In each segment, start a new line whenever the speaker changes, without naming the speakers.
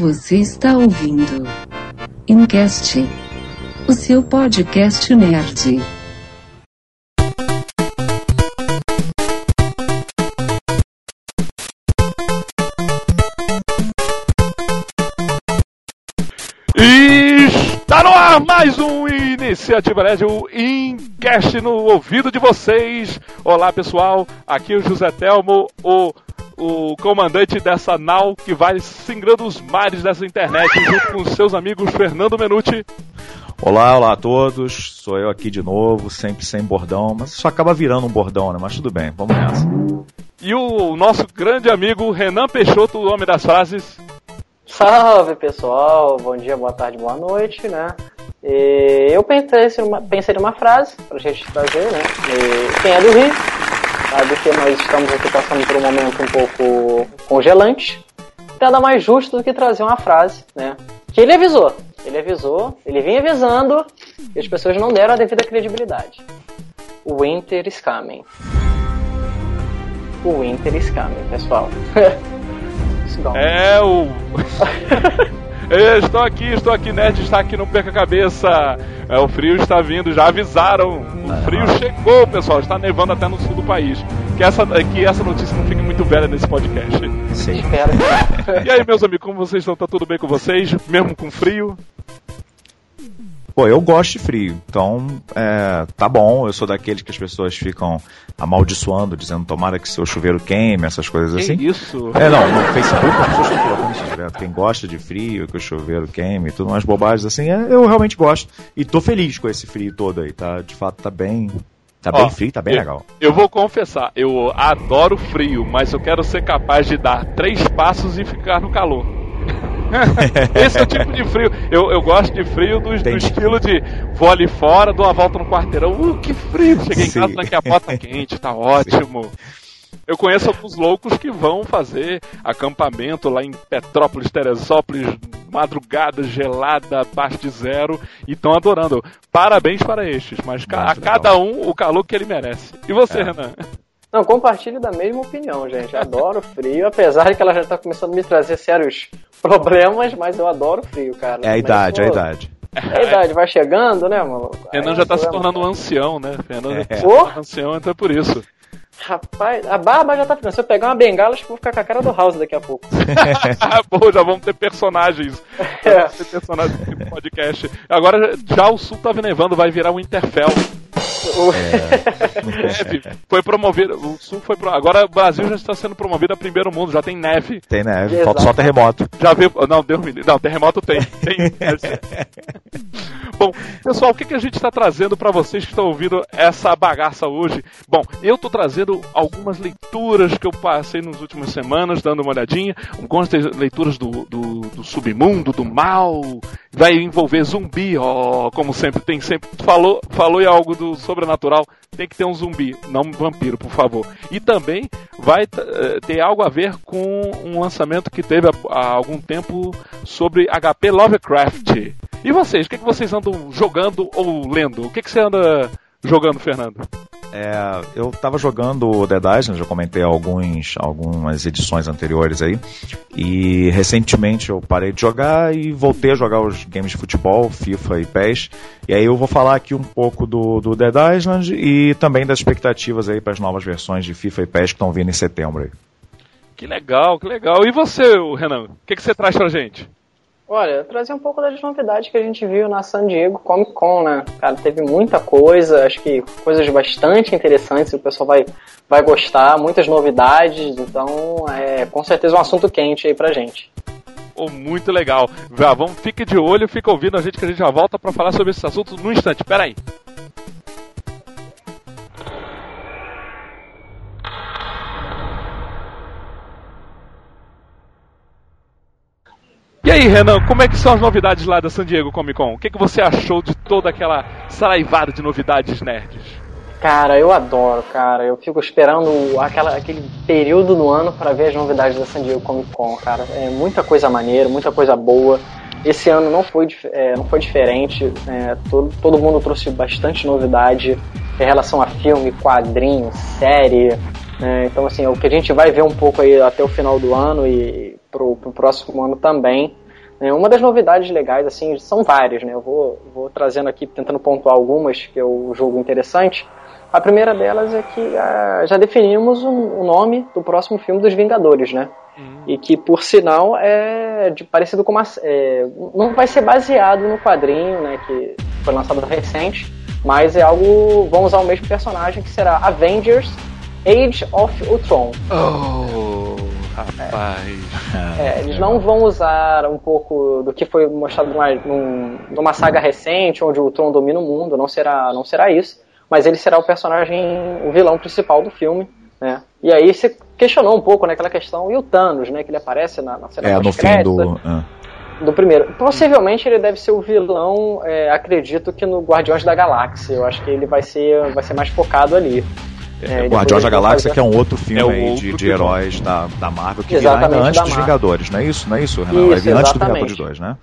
Você está ouvindo Incast, o seu podcast nerd.
Está no ar mais um Iniciativa Nerd, o Incast no ouvido de vocês. Olá pessoal, aqui é o José Telmo, o, o comandante dessa nau que vai singrando os mares dessa internet, junto com seus amigos Fernando Menuti.
Olá, olá a todos, sou eu aqui de novo, sempre sem bordão, mas isso acaba virando um bordão, né? Mas tudo bem, vamos nessa.
E o nosso grande amigo Renan Peixoto, o homem das frases.
Salve pessoal, bom dia, boa tarde, boa noite, né? E eu pensei numa, pensei numa frase pra gente trazer, né? E quem é do Rio sabe que nós estamos aqui passando por um momento um pouco congelante. Nada mais justo do que trazer uma frase, né? Que ele avisou, ele avisou, ele vinha avisando e as pessoas não deram a devida credibilidade. O Winter is coming. O Winter is coming, pessoal.
É o. Estou aqui, estou aqui, Nerd está aqui, não perca a cabeça. É, o frio está vindo, já avisaram. O frio chegou, pessoal, está nevando até no sul do país. Que essa, que essa notícia não fique muito velha nesse podcast.
Sim.
E aí, meus amigos, como vocês estão? Tá tudo bem com vocês? Mesmo com frio?
Pô, eu gosto de frio, então é, tá bom. Eu sou daqueles que as pessoas ficam amaldiçoando, dizendo tomara que seu chuveiro queime, essas coisas
Que
assim.
isso?
É, não, no Facebook as pessoas estão colocando isso direto. Quem gosta de frio, que o chuveiro queime, tudo umas bobagens assim, é, eu realmente gosto. E tô feliz com esse frio todo aí, tá? De fato, tá bem. Tá
Ó,
bem frio, tá bem
eu-
legal.
Eu vou confessar, eu adoro frio, mas eu quero ser capaz de dar três passos e ficar no calor. Esse é o tipo de frio. Eu, eu gosto de frio do, do estilo de vou ali fora, dou uma volta no quarteirão. Uh, que frio! Cheguei em
Sim.
casa, daqui a pouco tá quente, tá ótimo. Eu conheço alguns loucos que vão fazer acampamento lá em Petrópolis, Teresópolis, madrugada gelada, abaixo de zero, e estão adorando. Parabéns para estes, mas ca- a
Muito legal.
cada um o calor que ele merece. E você,
É.
Renan?
Não, compartilho da mesma opinião, gente. Adoro frio, apesar de que ela já tá começando a me trazer sérios problemas, mas eu adoro frio, cara.
É a
Mas,
idade, é a idade.
É a idade, vai chegando, né, maluco?
Renan já tá
é
se tornando um ancião, né? Renan já tá se
Ô!
tornando um ancião, então é por isso.
Rapaz, a barba já tá ficando. Se eu pegar uma bengala, acho que vou ficar com a cara do House daqui a pouco.
Ah, Pô, já vamos ter personagens. Já
É.
vamos ter personagens no podcast. Agora já o sul tá nevando, vai virar um Interfell.
O-
Neve. Foi promovido. O sul foi pro... Agora o Brasil já está sendo promovido a primeiro mundo, já tem neve.
Tem neve,
Exato.
falta só terremoto.
Já viu. Não, Deus me livre. Não, terremoto tem. tem. Bom, pessoal, o que, que a gente está trazendo para vocês que estão ouvindo essa bagaça hoje? Bom, eu estou trazendo algumas leituras que eu passei nas últimas semanas, dando uma olhadinha. Algumas leituras do, do, do submundo, do mal. Vai envolver zumbi, ó, como sempre, tem sempre. Falou, falou em algo do sobrenatural, tem que ter um zumbi, não um vampiro, por favor. E também vai eh, ter algo a ver com um lançamento que teve há, algum tempo sobre HP Lovecraft. E vocês, o que, que vocês andam jogando ou lendo? O que, que você anda jogando, Fernando?
É, eu tava jogando Dead Island, já comentei alguns, algumas edições anteriores aí. E recentemente eu parei de jogar e voltei a jogar os games de futebol, FIFA e PES. E aí eu vou falar aqui um pouco do, do Dead Island e também das expectativas aí para as novas versões de FIFA e PES que estão vindo em setembro aí.
Que legal, que legal. E você, Renan? O que, que você traz pra gente?
Olha, trazer um pouco das novidades que a gente viu na San Diego Comic Con, né? Cara, teve muita coisa, acho que coisas bastante interessantes, o pessoal vai, vai gostar, muitas novidades, então é com certeza um assunto quente aí pra gente.
Oh, muito legal. Já vamos, fique de olho, fica ouvindo a gente que a gente já volta pra falar sobre esse assunto no instante. Pera aí. E aí, Renan, como é que são as novidades lá da San Diego Comic Con? O que, que você achou de toda aquela saraivada de novidades nerds?
Cara, eu adoro, cara. Eu fico esperando aquela, aquele período do ano para ver as novidades da San Diego Comic Con, cara. É muita coisa maneira, muita coisa boa. Esse ano não foi, é, não foi diferente. é, todo, todo mundo trouxe bastante novidade em relação a filme, quadrinho, série. né? então, assim, é o que a gente vai ver um pouco aí até o final do ano e pro, pro próximo ano também. É, uma das novidades legais, assim, são várias, né? Eu vou, vou trazendo aqui, tentando pontuar algumas que eu julgo interessante. A primeira delas é que ah, já definimos o um, um nome do próximo filme dos Vingadores, né? Uhum. E que, por sinal, é de, parecido com uma. É, não vai ser baseado no quadrinho, né? Que foi lançado recente, mas é algo. Vão usar o mesmo personagem que será Avengers Age of Ultron.
Oh, rapaz.
É, é, eles não vão usar um pouco do que foi mostrado numa, numa saga recente, onde o Ultron domina o mundo, não será, não será isso mas ele será o personagem, o vilão principal do filme, né? E aí você questionou um pouco naquela né, questão, e o Thanos, né? Que ele aparece na, na cena
É, no fim do... Ah.
Do primeiro. Possivelmente ele deve ser o vilão, é, acredito que no Guardiões da Galáxia. Eu acho que ele vai ser, vai ser mais focado ali.
É, Guardiões da Galáxia, fazer... que é um outro filme é aí de, de heróis da, da Marvel, que virá antes dos Vingadores, não é isso? Não é isso, Renan? Isso, vai vir antes do Vingadores 2, né?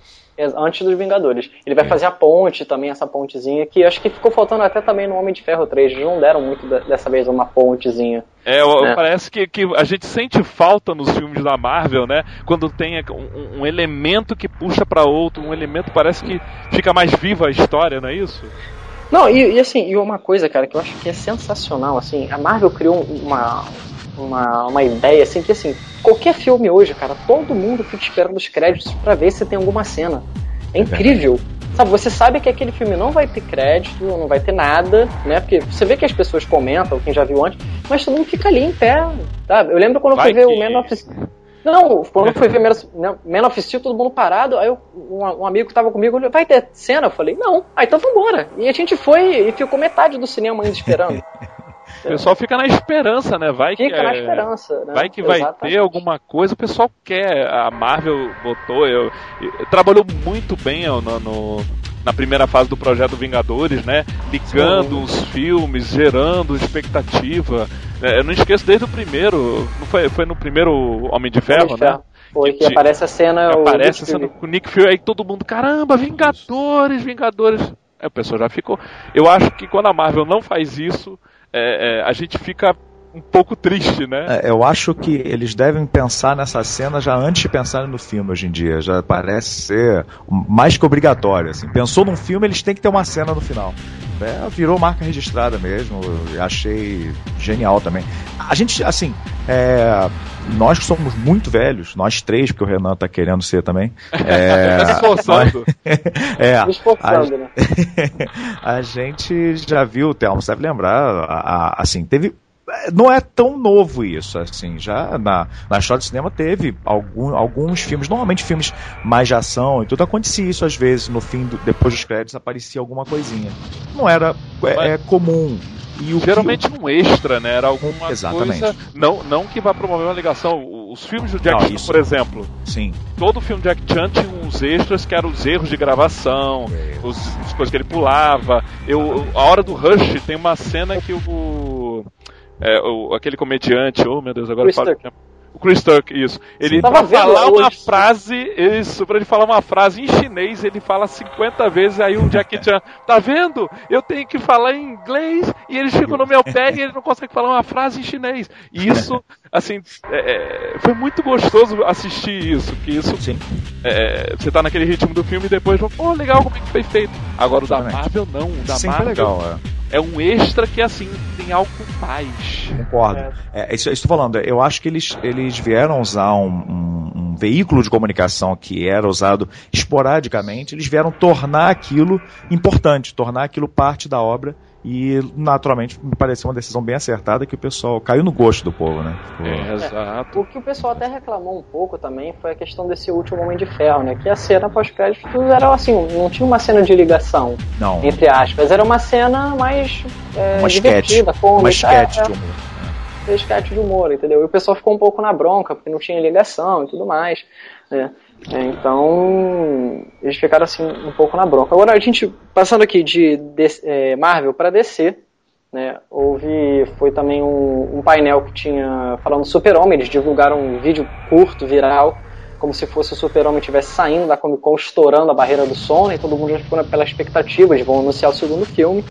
antes dos Vingadores. Ele vai fazer a ponte também, essa pontezinha, que acho que ficou faltando até também no Homem de Ferro 3. Eles não deram muito dessa vez uma pontezinha.
É, né? parece que, que a gente sente falta nos filmes da Marvel, né? Quando tem um, um elemento que puxa para outro, um elemento parece que fica mais viva a história, não é isso?
Não, e, e assim, e uma coisa, cara, que eu acho que é sensacional, assim, a Marvel criou uma, uma, uma ideia, assim, que assim, qualquer filme hoje, cara, todo mundo fica esperando os créditos para ver se tem alguma cena. É, é incrível. Sabe, você sabe que aquele filme não vai ter crédito, não vai ter nada, né? Porque você vê que as pessoas comentam, quem já viu antes, mas todo mundo fica ali em pé, sabe? Eu lembro quando vai eu fui ver o Man of não, quando eu fui ver Man of Steel, todo mundo parado, aí eu, um, um, amigo que tava comigo, falou, vai ter cena? Eu falei, não. Aí então vambora. E a gente foi e ficou metade do cinema ainda esperando.
O pessoal fica na esperança, né? Vai
fica
que,
na é, esperança. Né?
Vai que vai Exatamente. ter alguma coisa. O pessoal quer. A Marvel botou. Eu, eu trabalhou muito bem no, no, na primeira fase do projeto Vingadores, né? Ligando Sim. os filmes, gerando expectativa. É, eu não esqueço desde o primeiro. Não foi, foi no primeiro Homem de Ferro, Homem de né?
Foi que, que aparece a cena.
Aparece a cena com o Nick Fury. Aí todo mundo, caramba, Vingadores, Vingadores. Aí o pessoal já ficou. Eu acho que quando a Marvel não faz isso, é, é, a gente fica um pouco triste, né?
É, eu acho que eles devem pensar nessa cena já antes de pensar no filme hoje em dia. Já parece ser mais que obrigatório. Assim. Pensou num filme, eles têm que ter uma cena no final. É, virou marca registrada mesmo. Achei genial também. A gente, assim, é, nós que somos muito velhos, nós três, porque o Renan tá querendo ser também. É,
tá esforçando.
é, a, né? a gente já viu, Thelma, você deve lembrar, a, a, assim, teve não é tão novo isso, assim, já na, na história do cinema teve algum, alguns filmes, normalmente filmes mais de ação e tudo, acontecia isso às vezes, no fim, do, depois dos créditos aparecia alguma coisinha. Não era é, é comum.
Geralmente que... um extra, né? Era alguma Exatamente. coisa. Não, não que vá promover uma ligação. Os filmes do Jack Chan, por exemplo.
Sim.
Todo filme do Jack Chan tinha uns extras que eram os erros de gravação, os, as coisas que ele pulava. Eu, a hora do Rush tem uma cena que o é, o, aquele comediante, oh meu Deus, agora falo. O Chris Tuck, isso. Ele pra falar uma hoje. frase, isso, pra ele falar uma frase em chinês, ele fala 50 vezes, aí o Jackie Chan, tá vendo? Eu tenho que falar em inglês e eles ficam no meu pé e ele não consegue falar uma frase em chinês. E isso, assim, é, é, foi muito gostoso assistir isso, que isso, Sim. É, você tá naquele ritmo do filme e depois, oh, legal como é que foi feito. Agora o da Marvel não, o da
Sempre
Marvel...
legal, é
é um extra que assim tem algo mais.
Concordo. É, é isso, estou falando. Eu acho que eles, eles vieram usar um, um, um, veículo de comunicação que era usado esporadicamente, eles vieram tornar aquilo importante, tornar aquilo parte da obra e, naturalmente, me pareceu uma decisão bem acertada que o pessoal caiu no gosto do povo, né?
É, exato.
O que o pessoal até reclamou um pouco também foi a questão desse último Homem de Ferro, né? Que a cena pós-crédito era assim, não tinha uma cena de ligação,
não.
entre aspas. Era uma cena mais é,
uma
divertida,
sketch, uma sketch é, de humor.
É, sketch de humor, entendeu? E o pessoal ficou um pouco na bronca, porque não tinha ligação e tudo mais, né? É, então, eles ficaram assim um pouco na bronca. Agora, a gente, passando aqui de, de é, Marvel para DC, né, houve, foi também um, um, painel que tinha falando Super-Homem, eles divulgaram um vídeo curto, viral, como se fosse o Super-Homem estivesse saindo da Comic Con, estourando a barreira do som, e todo mundo já ficou pela expectativa, eles vão anunciar o segundo filme.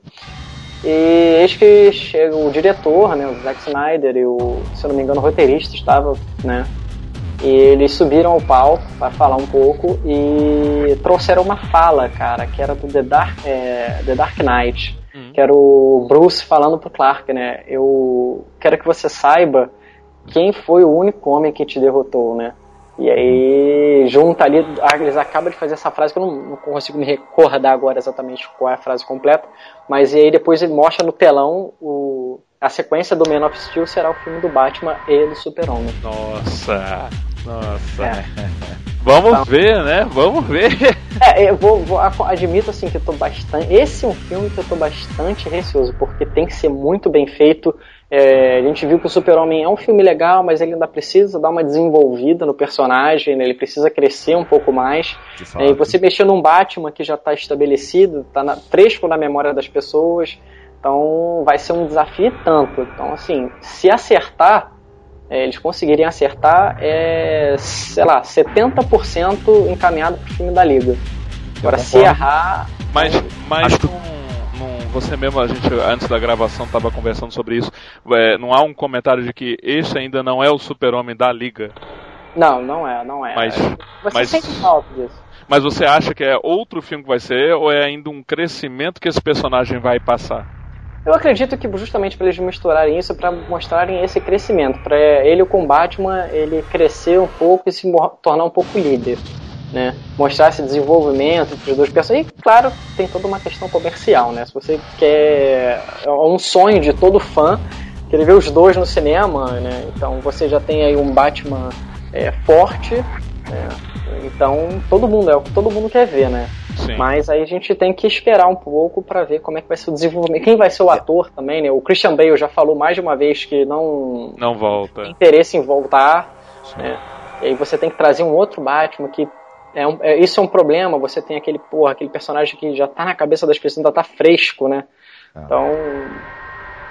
E eis que chega o diretor, né, o Zack Snyder, e o, se eu não me engano, o roteirista estava, né, E eles subiram ao palco para falar um pouco e trouxeram uma fala, cara, que era do The Dark, é, The Dark Knight, uhum. que era o Bruce falando pro Clark, né? Eu quero que você saiba quem foi o único homem que te derrotou, né? E aí, junta ali, eles acabam de fazer essa frase que eu não, não, consigo me recordar agora exatamente qual é a frase completa, mas e aí depois ele mostra no telão o, a sequência do Man of Steel será o filme do Batman e do Super-Homem.
Nossa, nossa. É. Vamos então, ver, né? Vamos ver.
É, eu vou, vou, admito assim que eu tô bastante. Esse é um filme que eu tô bastante receoso, porque tem que ser muito bem feito. É, a gente viu que o Super-Homem é um filme legal, mas ele ainda precisa dar uma desenvolvida no personagem, né? ele precisa crescer um pouco mais. É, e você mexer num Batman que já está estabelecido, está na, fresco na memória das pessoas, então vai ser um desafio tanto. Então, assim, se acertar, é, eles conseguirem acertar, é, sei lá, 70% encaminhado para o filme da Liga. Agora, se errar.
Mas, mas você mesmo, a gente antes da gravação estava conversando sobre isso. É, não há um comentário de que esse ainda não é o super-homem da Liga?
Não, não é, não é.
Mas,
você
mas,
sente falta disso.
Mas você acha que é outro filme que vai ser ou é ainda um crescimento que esse personagem vai passar?
Eu acredito que justamente para eles misturarem isso, para mostrarem esse crescimento, para ele com Batman ele crescer um pouco e se tornar um pouco líder né? Mostrar esse desenvolvimento entre os dois personagens. E, claro, tem toda uma questão comercial, né? Se você quer. É um sonho de todo fã querer ver os dois no cinema, né? Então você já tem aí um Batman é, forte, né? Então todo mundo é o que todo mundo quer ver, né? Sim. Mas aí a gente tem que esperar um pouco para ver como é que vai ser o desenvolvimento. Quem vai ser o ator também, né? O Christian Bale já falou mais de uma vez que não
não volta.
Tem interesse em voltar, né? E aí você tem que trazer um outro Batman que é, um, é isso é um problema, você tem aquele, porra, aquele personagem que já tá na cabeça das pessoas, ainda tá fresco, né? Ah. Então,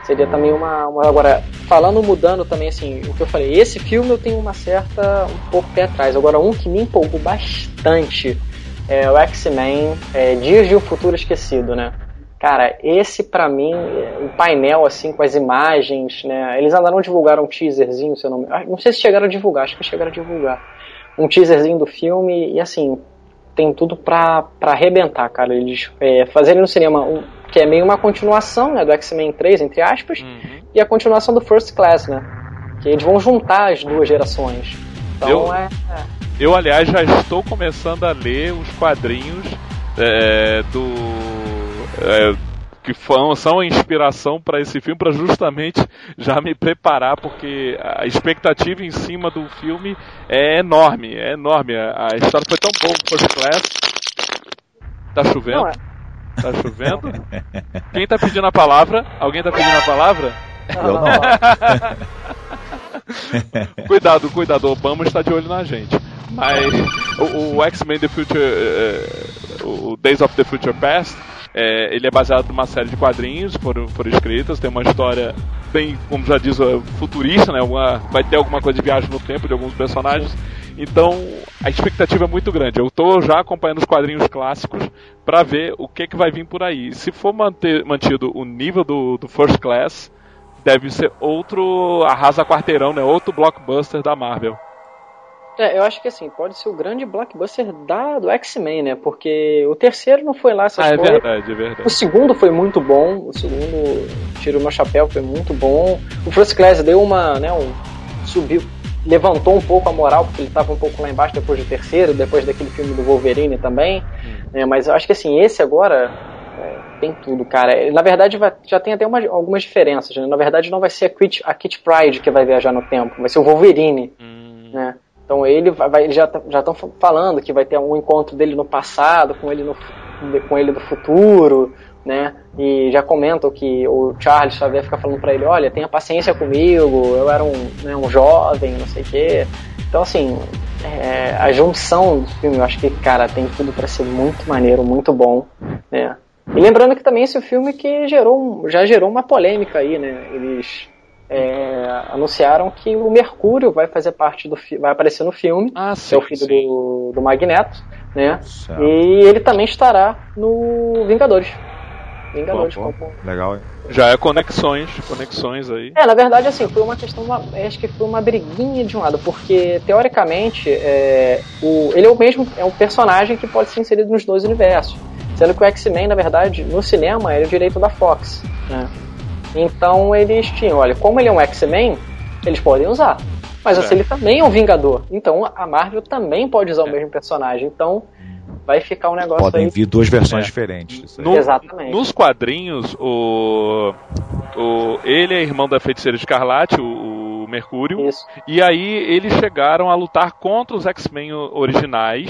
seria também uma, uma, Agora, falando, mudando também, assim, o que eu falei, esse filme eu tenho uma certa. um pouco pé atrás. Agora, um que me empolgou bastante é o X-Men é, Dias de um Futuro Esquecido, né? Cara, esse para mim, o painel assim com as imagens, né? Eles ainda não divulgaram um teaserzinho, se eu não me... Não sei se chegaram a divulgar, acho que chegaram a divulgar um teaserzinho do filme e assim, tem tudo pra, pra arrebentar, cara. Eles é, fazerem no cinema um, que é meio uma continuação né, do X-Men 3, entre aspas, uhum. e a continuação do First Class, né? Que eles vão juntar as duas gerações. Então
eu,
é,
é. Eu, aliás, já estou começando a ler os quadrinhos é, do. É, que são a inspiração para esse filme, para justamente já me preparar, porque a expectativa em cima do filme é enorme, é enorme. A história foi tão boa First Class. Tá chovendo? Não, é. Tá chovendo? Quem tá pedindo a palavra? Alguém tá pedindo a palavra?
Eu não.
cuidado, cuidado, Obama está de olho na gente. Mas o, o X-Men The Future, uh, o Days of the Future Past, é, ele é baseado numa série de quadrinhos foram, foram escritas, tem uma história bem, como já diz, futurista, né? Uma, vai ter alguma coisa de viagem no tempo de alguns personagens. Então a expectativa é muito grande. Eu estou já acompanhando os quadrinhos clássicos para ver o que, que vai vir por aí. Se for manter, mantido o nível do, do First Class, deve ser outro arrasa quarteirão, né? Outro blockbuster da Marvel.
É, eu acho que assim, pode ser o grande blockbuster da, do X-Men, né? Porque o terceiro não foi lá essas
ah, é verdade, é verdade.
O segundo foi muito bom, o segundo tirou meu chapéu, foi muito bom. O First Class deu uma, né, um, subiu, levantou um pouco a moral, porque ele estava um pouco lá embaixo depois do terceiro, depois daquele filme do Wolverine também. Hum. É, mas eu acho que assim, esse agora é, tem tudo, cara. Na verdade, vai, já tem até uma, algumas diferenças. Né? Na verdade, não vai ser a Kit, a Kit Pride que vai viajar no tempo, vai ser o Wolverine. Hum. Né? Então ele vai, ele já já estão falando que vai ter um encontro dele no passado com ele no com ele do futuro, né? E já comentam que o Charles Xavier fica falando para ele, olha, tenha paciência comigo, eu era um, né, um jovem, não sei o quê. Então assim, é, a junção do filme, eu acho que cara tem tudo para ser muito maneiro, muito bom, né? E lembrando que também esse filme que gerou já gerou uma polêmica aí, né? Eles é, anunciaram que o Mercúrio vai fazer parte do vai aparecer no filme,
ah,
sim, que é o filho do, do Magneto, né? E ele também estará no Vingadores. Vingadores.
Pô, pô,
como-
Legal, hein?
Já é conexões, conexões aí.
É, na verdade, assim, foi uma questão, uma- acho que foi uma briguinha de um lado, porque teoricamente é, o, ele é o mesmo, é um personagem que pode ser inserido nos dois universos, sendo que o X-Men, na verdade, no cinema, era o direito da Fox, né? Então eles tinham, olha, como ele é um X-Men, eles podem usar. Mas assim,
É.
ele também é um Vingador. Então a Marvel também pode usar o mesmo personagem. Então vai ficar um negócio
Podem
aí.
vir duas versões
É.
diferentes.
No-
Exatamente.
Nos quadrinhos, o, o ele é irmão da feiticeira Escarlate, o, o Mercúrio,
Isso.
e aí eles chegaram a lutar contra os X-Men originais.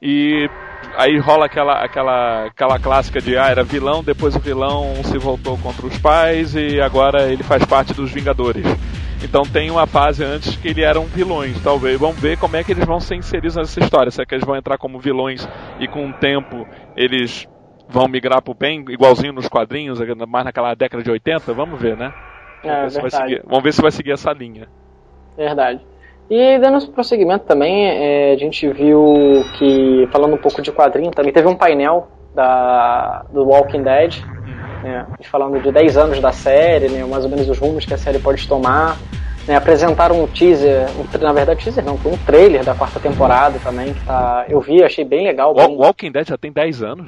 E aí rola aquela, aquela, aquela clássica de ah, era vilão, depois o vilão se voltou contra os pais e agora ele faz parte dos Vingadores. Então tem uma fase antes que eles eram vilões, talvez. Vamos ver como é que eles vão ser inseridos nessa história. Será que eles vão entrar como vilões e com o tempo eles vão migrar pro bem, igualzinho nos quadrinhos, mais naquela década de 80? Vamos ver, né? Vamos,
É,
ver, se seguir, vamos ver se vai seguir essa linha.
Verdade. E dando prosseguimento também, é, a gente viu que, falando um pouco de quadrinho, também teve um painel da, do Walking Dead, né, falando de 10 anos da série, né, mais ou menos os rumos que a série pode tomar. Né, apresentaram um teaser, um na verdade teaser não, foi um trailer da quarta temporada também, que tá, eu vi, achei bem legal.
O
Bem,
Walking Dead já tem 10 anos?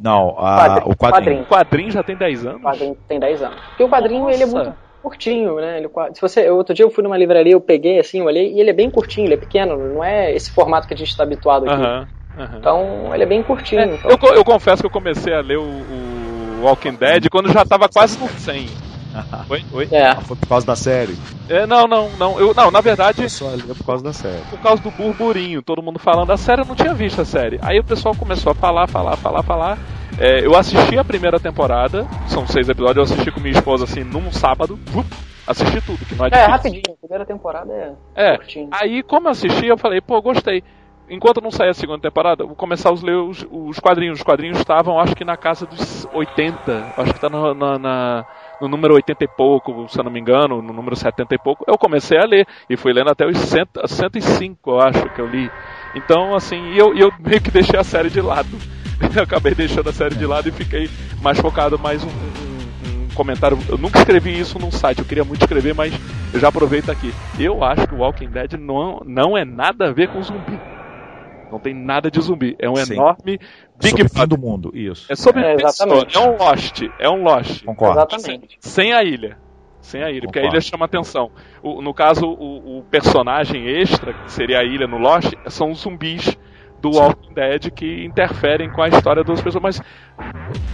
Não, a-
Quadrinho,
o quadrinho.
O quadrinho já tem 10 anos?
O quadrinho tem 10 anos. Porque o quadrinho ele é
Nossa.
muito curtinho, né? Ele, se você, outro dia eu fui numa livraria, eu peguei assim, eu olhei, e ele é bem curtinho, ele é pequeno, não é esse formato que a gente está habituado aqui.
Aham, aham.
Então ele é bem curtinho.
É,
então-
eu, eu confesso que eu comecei a ler o, o Walking Dead quando já tava quase no 100. Oi? Oi?
É,
Foi por causa da série.
É, não, não, não. Eu, não, na verdade,
Eu só lia por causa da série.
por causa do burburinho, todo mundo falando da série, eu não tinha visto a série. Aí o pessoal começou a falar, falar, falar, falar. É, eu assisti a primeira temporada, são seis episódios, eu assisti com minha esposa assim num sábado, vup, assisti tudo, que não é
é, rapidinho. A primeira temporada é,
É,
curtinho.
aí como eu assisti, eu falei, pô, gostei. Enquanto não sair a segunda temporada, eu vou começar a ler os, os quadrinhos. Os quadrinhos estavam, acho que na casa dos 80. Acho que tá no, na- na- no número 80 e pouco, se eu não me engano, no número 70 e pouco. Eu comecei a ler e fui lendo até os 100, 105, eu acho que eu li. Então, assim, eu, eu meio que deixei a série de lado. Eu acabei deixando a série de lado e fiquei mais focado mais um, um- um comentário. Eu nunca escrevi isso num site, eu queria muito escrever, mas eu já aproveito aqui. Eu acho que o Walking Dead não, não é nada a ver com zumbi. Não tem nada de zumbi. É um
Sim.
enorme Big
Sobre o fim
Brother.
do mundo, isso.
É sobre
É,
pessoa.
exatamente.
É um Lost. É um Lost.
Concordo.
Exatamente.
Sem a ilha. Sem a ilha, porque a
Concordo.
ilha chama atenção. O- no caso, o, o personagem extra, que seria a ilha no Lost, são os zumbis do Walking Dead que interferem com a história das pessoas. Mas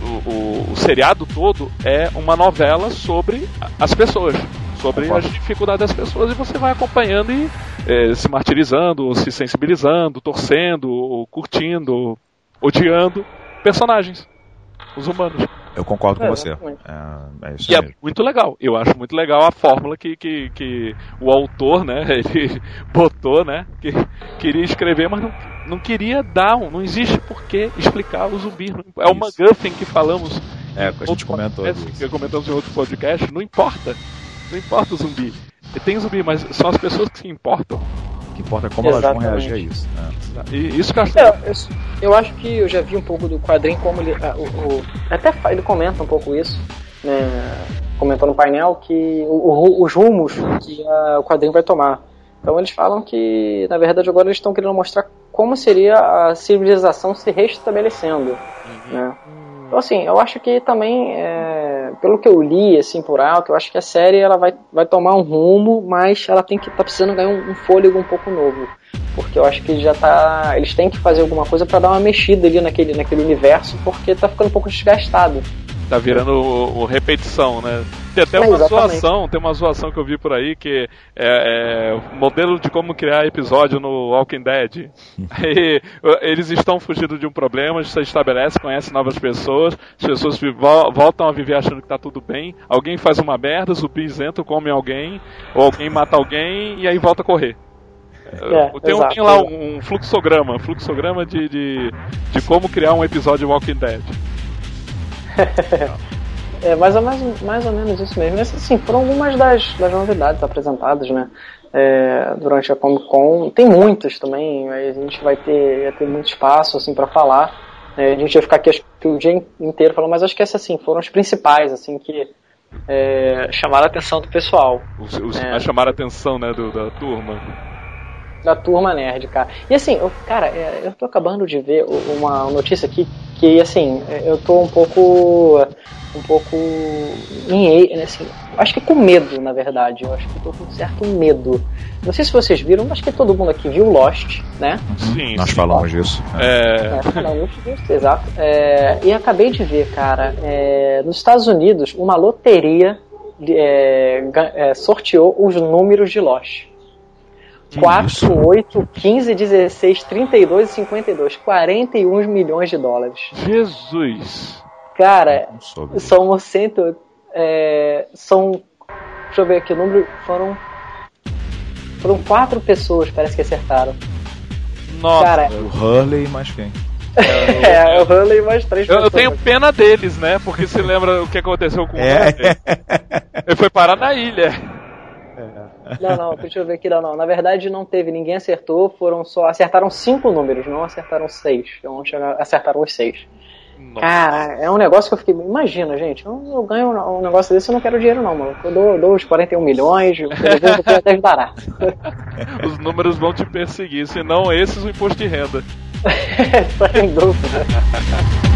o, o- o seriado todo é uma novela sobre as pessoas. Sobre as dificuldades das pessoas e você vai acompanhando e eh, se martirizando, ou se sensibilizando, torcendo, curtindo, odiando personagens, os humanos.
Eu concordo com
É,
você.
exatamente.
É, é isso
E é muito legal. Eu acho muito legal a fórmula que, que, que o autor, né, ele botou, né, que queria escrever, mas não, não queria dar, um, não existe por que explicar o zumbi. É o
Isso.
MacGuffin que falamos.
É, a
em
gente
outro
comentou
podcast,
isso.
Que comentamos em outro podcast. Não importa. Não importa o zumbi. Tem zumbi, mas são as pessoas que se importam.
Que importa é como elas vão
Exatamente.
reagir a isso. né?
E isso que eu acho
É, eu, eu acho que eu já vi um pouco do quadrinho como ele. ah, o, o- até ele comenta um pouco isso, né? Comentou no painel que o- o- os rumos que ah, o quadrinho vai tomar. Então eles falam que, na verdade, agora eles estão querendo mostrar como seria a civilização se restabelecendo. Né? Então, assim, eu acho que também, é, pelo que eu li, assim, por alto, eu acho que a série ela vai, vai tomar um rumo, mas ela tem que tá precisando ganhar um, um fôlego um pouco novo. Porque eu acho que já tá. Eles têm que fazer alguma coisa para dar uma mexida ali naquele, naquele universo, porque tá ficando um pouco desgastado.
Tá virando o, o repetição, né? Tem até
É,
uma
exatamente.
zoação, tem uma zoação que eu vi por aí que é, é modelo de como criar episódio no Walking Dead. Aí, eles estão fugindo de um problema, se estabelece, conhece novas pessoas, as pessoas voltam a viver achando que tá tudo bem, alguém faz uma merda, zumbis entram, comem alguém, ou alguém mata alguém e aí volta a correr.
É,
tem, um-
exato.
tem lá um fluxograma, fluxograma de, de, de como criar um episódio de Walking Dead.
É mais ou, mais, mais ou menos isso mesmo. Mas, assim, foram algumas das, das novidades apresentadas, né? é, durante a Comic Con. Tem muitas também, a gente vai ter, vai ter muito espaço assim para falar. É, a gente ia ficar aqui acho que o dia inteiro falando, mas acho que essas assim, foram os principais, assim, que é, chamaram a atenção do pessoal.
Os, os é. chamaram a atenção, né, do, da turma.
Da turma nerd, cara. E assim, eu, cara, é, eu tô acabando de ver uma notícia aqui que, assim, eu tô um pouco um pouco em, assim, acho que com medo, na verdade. Eu acho que tô com um certo medo. Não sei se vocês viram, acho que todo mundo aqui viu Lost, né?
Sim. Nós falamos disso.
É... é falamos disso, exato. É, e acabei de ver, cara, é, nos Estados Unidos, uma loteria é, é, sorteou os números de Lost. 4, 8, 15, 16, 32 e 52. 41 milhões de dólares.
Jesus!
Cara, são cento. É, são. Deixa eu ver aqui, o número. Foram. Foram quatro pessoas, parece que acertaram.
Nossa, Cara, o Hurley e mais quem?
é, o Hurley e mais três
eu, pessoas. Eu tenho pena deles, né? Porque se lembra o que aconteceu com é. o Hurley. Ele foi parar na ilha.
Não, não, deixa eu ver aqui, não, não. Na verdade, não teve, ninguém acertou, foram só. Acertaram cinco números, não acertaram seis. Então acertaram os seis. Nossa. Cara, é um negócio que eu fiquei. Imagina, gente, eu, eu ganho um negócio desse, eu não quero dinheiro, não, mano. Eu dou, dou os 41 milhões, eu vou até barato.
Os números vão te perseguir, senão esses o imposto de renda.
Sem dúvida.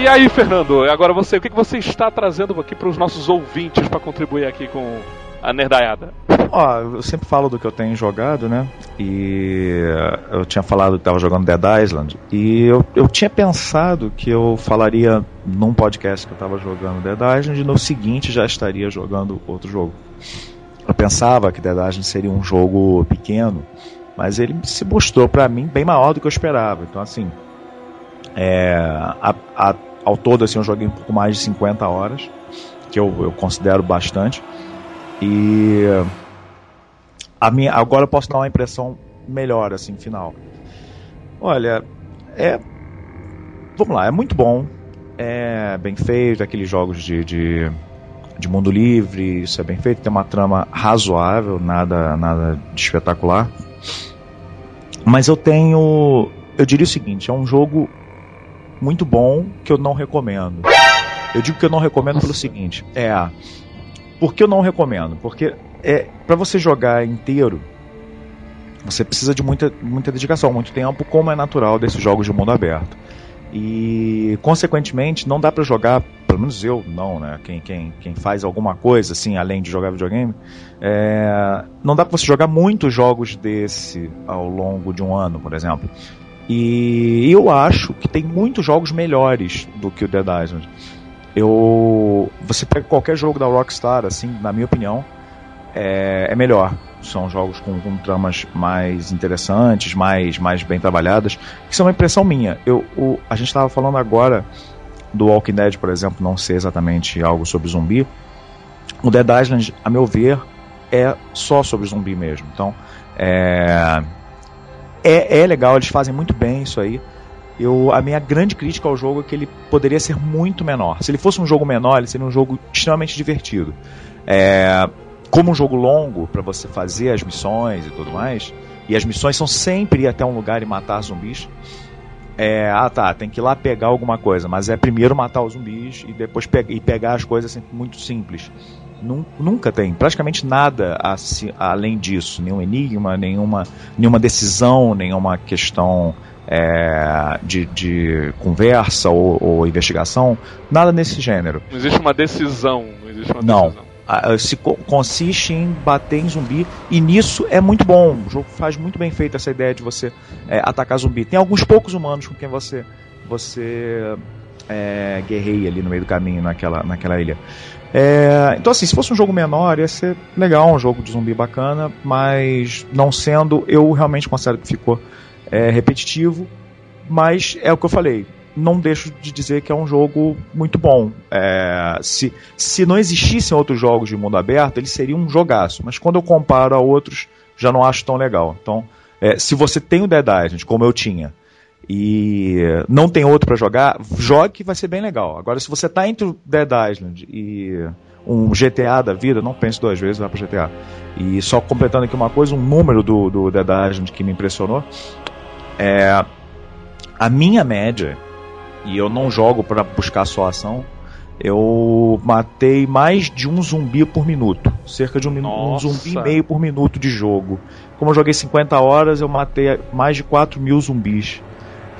E aí, Fernando, agora você, o que você está trazendo aqui para os nossos ouvintes para contribuir aqui com a nerdaiada?
Ó, eu sempre falo do que eu tenho jogado, né? E eu tinha falado que estava jogando Dead Island. E eu, eu tinha pensado que eu falaria num podcast que eu estava jogando Dead Island e no seguinte já estaria jogando outro jogo. Eu pensava que Dead Island seria um jogo pequeno, mas ele se mostrou para mim bem maior do que eu esperava. Então, assim, é, a, a ao todo, assim, eu joguei um pouco mais de 50 horas, que eu, eu considero bastante. E a minha, agora eu posso dar uma impressão melhor, assim, final. Olha, é. Vamos lá, é muito bom. É bem feito, aqueles jogos de, de, de mundo livre, isso é bem feito. Tem uma trama razoável, nada, nada de espetacular. Mas eu tenho. Eu diria o seguinte: é um jogo muito bom que eu não recomendo. Eu digo que eu não recomendo pelo seguinte, é por que eu não recomendo? Porque é para você jogar inteiro, você precisa de muita, muita dedicação, muito tempo, como é natural desses jogos de mundo aberto. E, consequentemente, não dá para jogar, pelo menos eu não, né? Quem, quem, quem faz alguma coisa assim, além de jogar videogame, é, não dá para você jogar muitos jogos desse ao longo de um ano, por exemplo. E eu acho que tem muitos jogos melhores do que o Dead Island. Eu, você pega qualquer jogo da Rockstar, assim, na minha opinião, é, é melhor. São jogos com, com, tramas mais interessantes, mais, mais bem trabalhadas. Isso é uma impressão minha. Eu, o, a gente estava falando agora do Walking Dead, por exemplo, não ser exatamente algo sobre zumbi. O Dead Island, a meu ver, é só sobre zumbi mesmo. Então, é, é, é legal, eles fazem muito bem isso aí. Eu, a minha grande crítica ao jogo é que ele poderia ser muito menor. Se ele fosse um jogo menor, ele seria um jogo extremamente divertido. É, como um jogo longo para você fazer as missões e tudo mais, e as missões são sempre ir até um lugar e matar zumbis. É, ah tá, tem que ir lá pegar alguma coisa, mas é primeiro matar os zumbis e depois pe e pegar as coisas assim, muito simples. Nunca tem, praticamente nada assim, além disso, nenhum enigma, nenhuma, nenhuma decisão, nenhuma questão é, de, de, conversa ou, ou, investigação, nada nesse gênero.
Não existe uma decisão, não existe uma
não.
decisão.
Se consiste em bater em zumbi e nisso é muito bom. O jogo faz muito bem feito essa ideia de você é, atacar zumbi. Tem alguns poucos humanos com quem você você é, guerreia ali no meio do caminho naquela, naquela ilha. É, então, assim, se fosse um jogo menor, ia ser legal, um jogo de zumbi bacana, mas não sendo, eu realmente considero que ficou é, repetitivo. Mas é o que eu falei, não deixo de dizer que é um jogo muito bom. É, se, se não existissem outros jogos de mundo aberto, ele seria um jogaço, mas quando eu comparo a outros, já não acho tão legal. Então, é, se você tem o Dead Island, como eu tinha, e não tem outro para jogar, jogue que vai ser bem legal. Agora, se você tá entre o Dead Island e um GTA da vida, não pense duas vezes, vai pro GTA. E só completando aqui uma coisa, um número do, do Dead Island que me impressionou é a minha média, e eu não jogo para buscar só ação, eu matei mais de um zumbi por minuto. Cerca de um, um, zumbi e meio por minuto de jogo. Como eu joguei 50 horas, eu matei mais de 4 mil zumbis.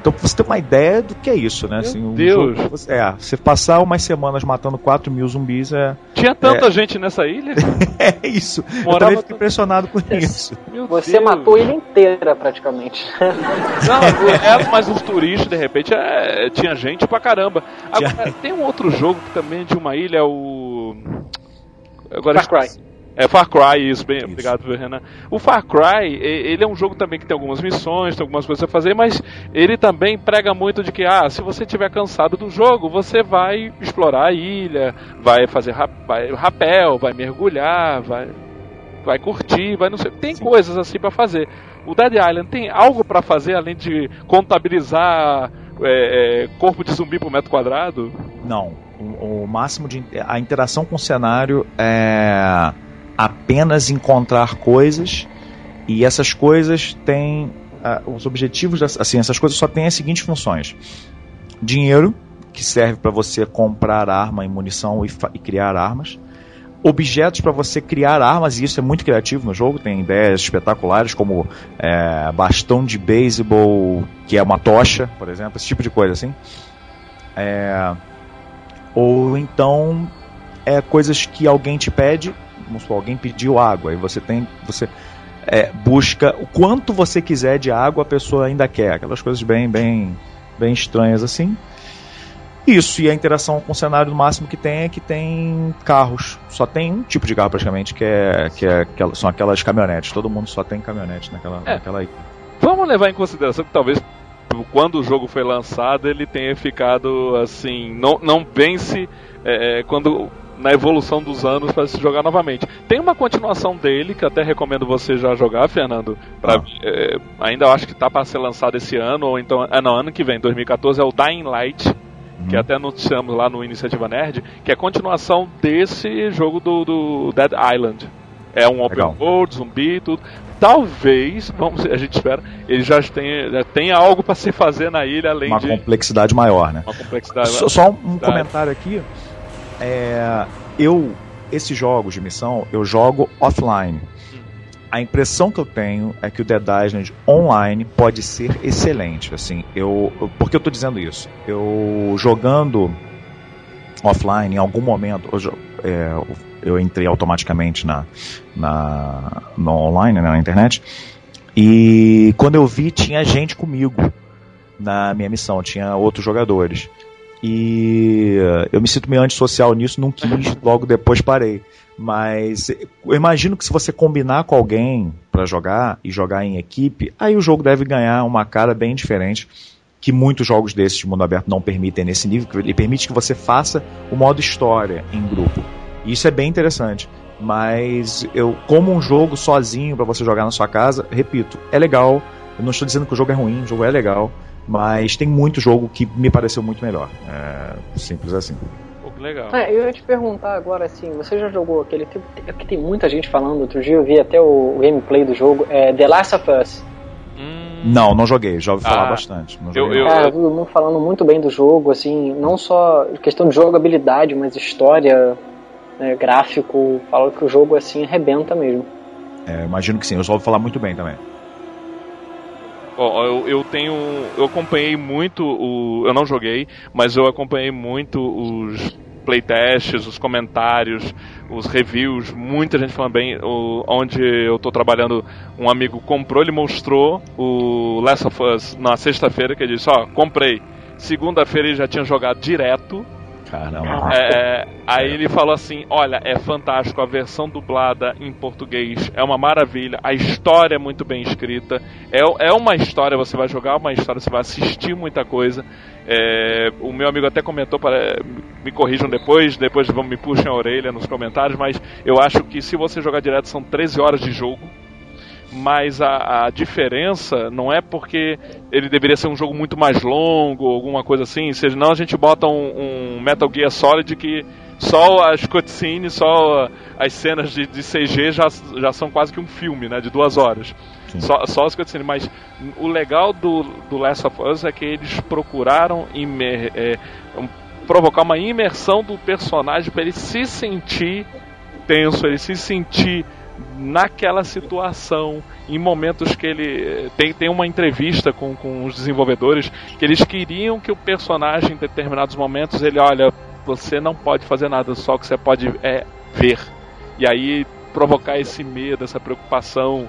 Então, pra você ter uma ideia do que é isso, né?
Meu
assim,
Deus!
Jogo, é, você passar umas semanas matando 4 mil zumbis é.
Tinha tanta é... gente nessa ilha?
é isso. Morava eu também fico impressionado com isso.
Meu você Deus. matou a ilha inteira, praticamente.
Não, é, mas os turistas, de repente, é, tinha gente pra caramba. Agora, tem um outro jogo que também é de uma ilha, o.
Agora, Far Cry.
É Far Cry, isso, bem, isso. obrigado, Renan. O Far Cry, ele é um jogo também que tem algumas missões, tem algumas coisas a fazer, mas ele também prega muito de que, ah, se você estiver cansado do jogo, você vai explorar a ilha, vai fazer vai, rapel, vai mergulhar, vai, vai curtir, vai não sei. Tem Sim. coisas assim para fazer. O Dead Island tem algo para fazer além de contabilizar é, é, corpo de zumbi por metro quadrado?
Não. O, o máximo de. A interação com o cenário é apenas encontrar coisas e essas coisas têm uh, os objetivos, das, assim, essas coisas só têm as seguintes funções: dinheiro, que serve para você comprar arma e munição e, e criar armas. Objetos para você criar armas, e isso é muito criativo no jogo, tem ideias espetaculares como é, bastão de beisebol, que é uma tocha, por exemplo, esse tipo de coisa assim. É, ou então é, coisas que alguém te pede vamos supor, alguém pediu água e você tem, você é, busca o quanto você quiser de água a pessoa ainda quer, aquelas coisas bem, bem, bem estranhas assim. Isso, e a interação com o cenário, máximo que tem é que tem carros. Só tem um tipo de carro praticamente, que é, que é que são aquelas caminhonetes. Todo mundo só tem caminhonete naquela, é. naquela
Vamos levar em consideração que talvez quando o jogo foi lançado ele tenha ficado assim. Não, não vence é, quando na evolução dos anos para se jogar novamente. Tem uma continuação dele que até recomendo você já jogar, Fernando. Pra, ah. é, ainda acho que tá para ser lançado esse ano ou então é não ano que vem, 2014 é o Dying Light. Uhum. Que até noticiamos lá no Iniciativa Nerd, que é a continuação desse jogo do, do Dead Island. É um open Legal. world, zumbi, tudo. Talvez, vamos, a gente espera, ele já tenha, já tenha algo para se fazer na ilha além
uma
de.
Uma complexidade maior, né?
Uma complexidade
Só, só um comentário aqui. É, eu, esses jogos de missão, eu jogo offline. A impressão que eu tenho é que o Dead Island online pode ser excelente. Assim, eu, por que eu estou dizendo isso? Eu jogando offline, em algum momento, eu, é, eu entrei automaticamente na, na, no online, né, na internet, e quando eu vi, tinha gente comigo na minha missão, tinha outros jogadores. E eu me sinto meio antissocial nisso, não quis, logo depois parei. Mas eu imagino que se você combinar com alguém para jogar e jogar em equipe, aí o jogo deve ganhar uma cara bem diferente que muitos jogos desses de mundo aberto não permitem nesse nível, que ele permite que você faça o modo história em grupo. E isso é bem interessante. Mas eu, como um jogo sozinho para você jogar na sua casa, repito, é legal. Eu não estou dizendo que o jogo é ruim, o jogo é legal. Mas tem muito jogo que me pareceu muito melhor. É, simples assim.
Pô, que legal.
É, eu ia te perguntar agora assim, você já jogou aquele. Tem, aqui tem muita gente falando, outro dia eu vi até o, o gameplay do jogo, é The Last of Us.
Hum. Não, não joguei, já ouvi falar ah, bastante.
eu, eu, Cara, todo mundo falando muito bem do jogo, assim, não só questão de jogabilidade, mas história, né, gráfico, fala que o jogo assim arrebenta mesmo.
É, imagino que sim, eu só ouvi falar muito bem também.
Eu, eu tenho. Eu acompanhei muito o. Eu não joguei, mas eu acompanhei muito os playtests, os comentários, os reviews, muita gente falando bem. O, onde eu estou trabalhando, um amigo comprou, ele mostrou o Last of Us na sexta-feira, que ele disse, ó, comprei. Segunda-feira ele já tinha jogado direto
Caramba.
É, aí ele falou assim: Olha, é fantástico, a versão dublada em português é uma maravilha, a história é muito bem escrita, é, é uma história, você vai jogar uma história, você vai assistir muita coisa. É, o meu amigo até comentou, para, me corrijam depois, depois vão me puxem a orelha nos comentários, mas eu acho que se você jogar direto são 13 horas de jogo. Mas a, a, diferença não é porque ele deveria ser um jogo muito mais longo alguma coisa assim, senão a gente bota um, um Metal Gear Solid que só as cutscenes, só as cenas de, de CG já, já são quase que um filme, né, de duas horas. Só, só as cutscenes, mas o legal do, do Last of Us é que eles procuraram imer, é, provocar uma imersão do personagem para ele se sentir tenso, ele se sentir naquela situação, em momentos que ele. Tem, tem uma entrevista com, com os desenvolvedores que eles queriam que o personagem, em determinados momentos, ele olha, você não pode fazer nada, só que você pode é, ver. E aí provocar esse medo, essa preocupação.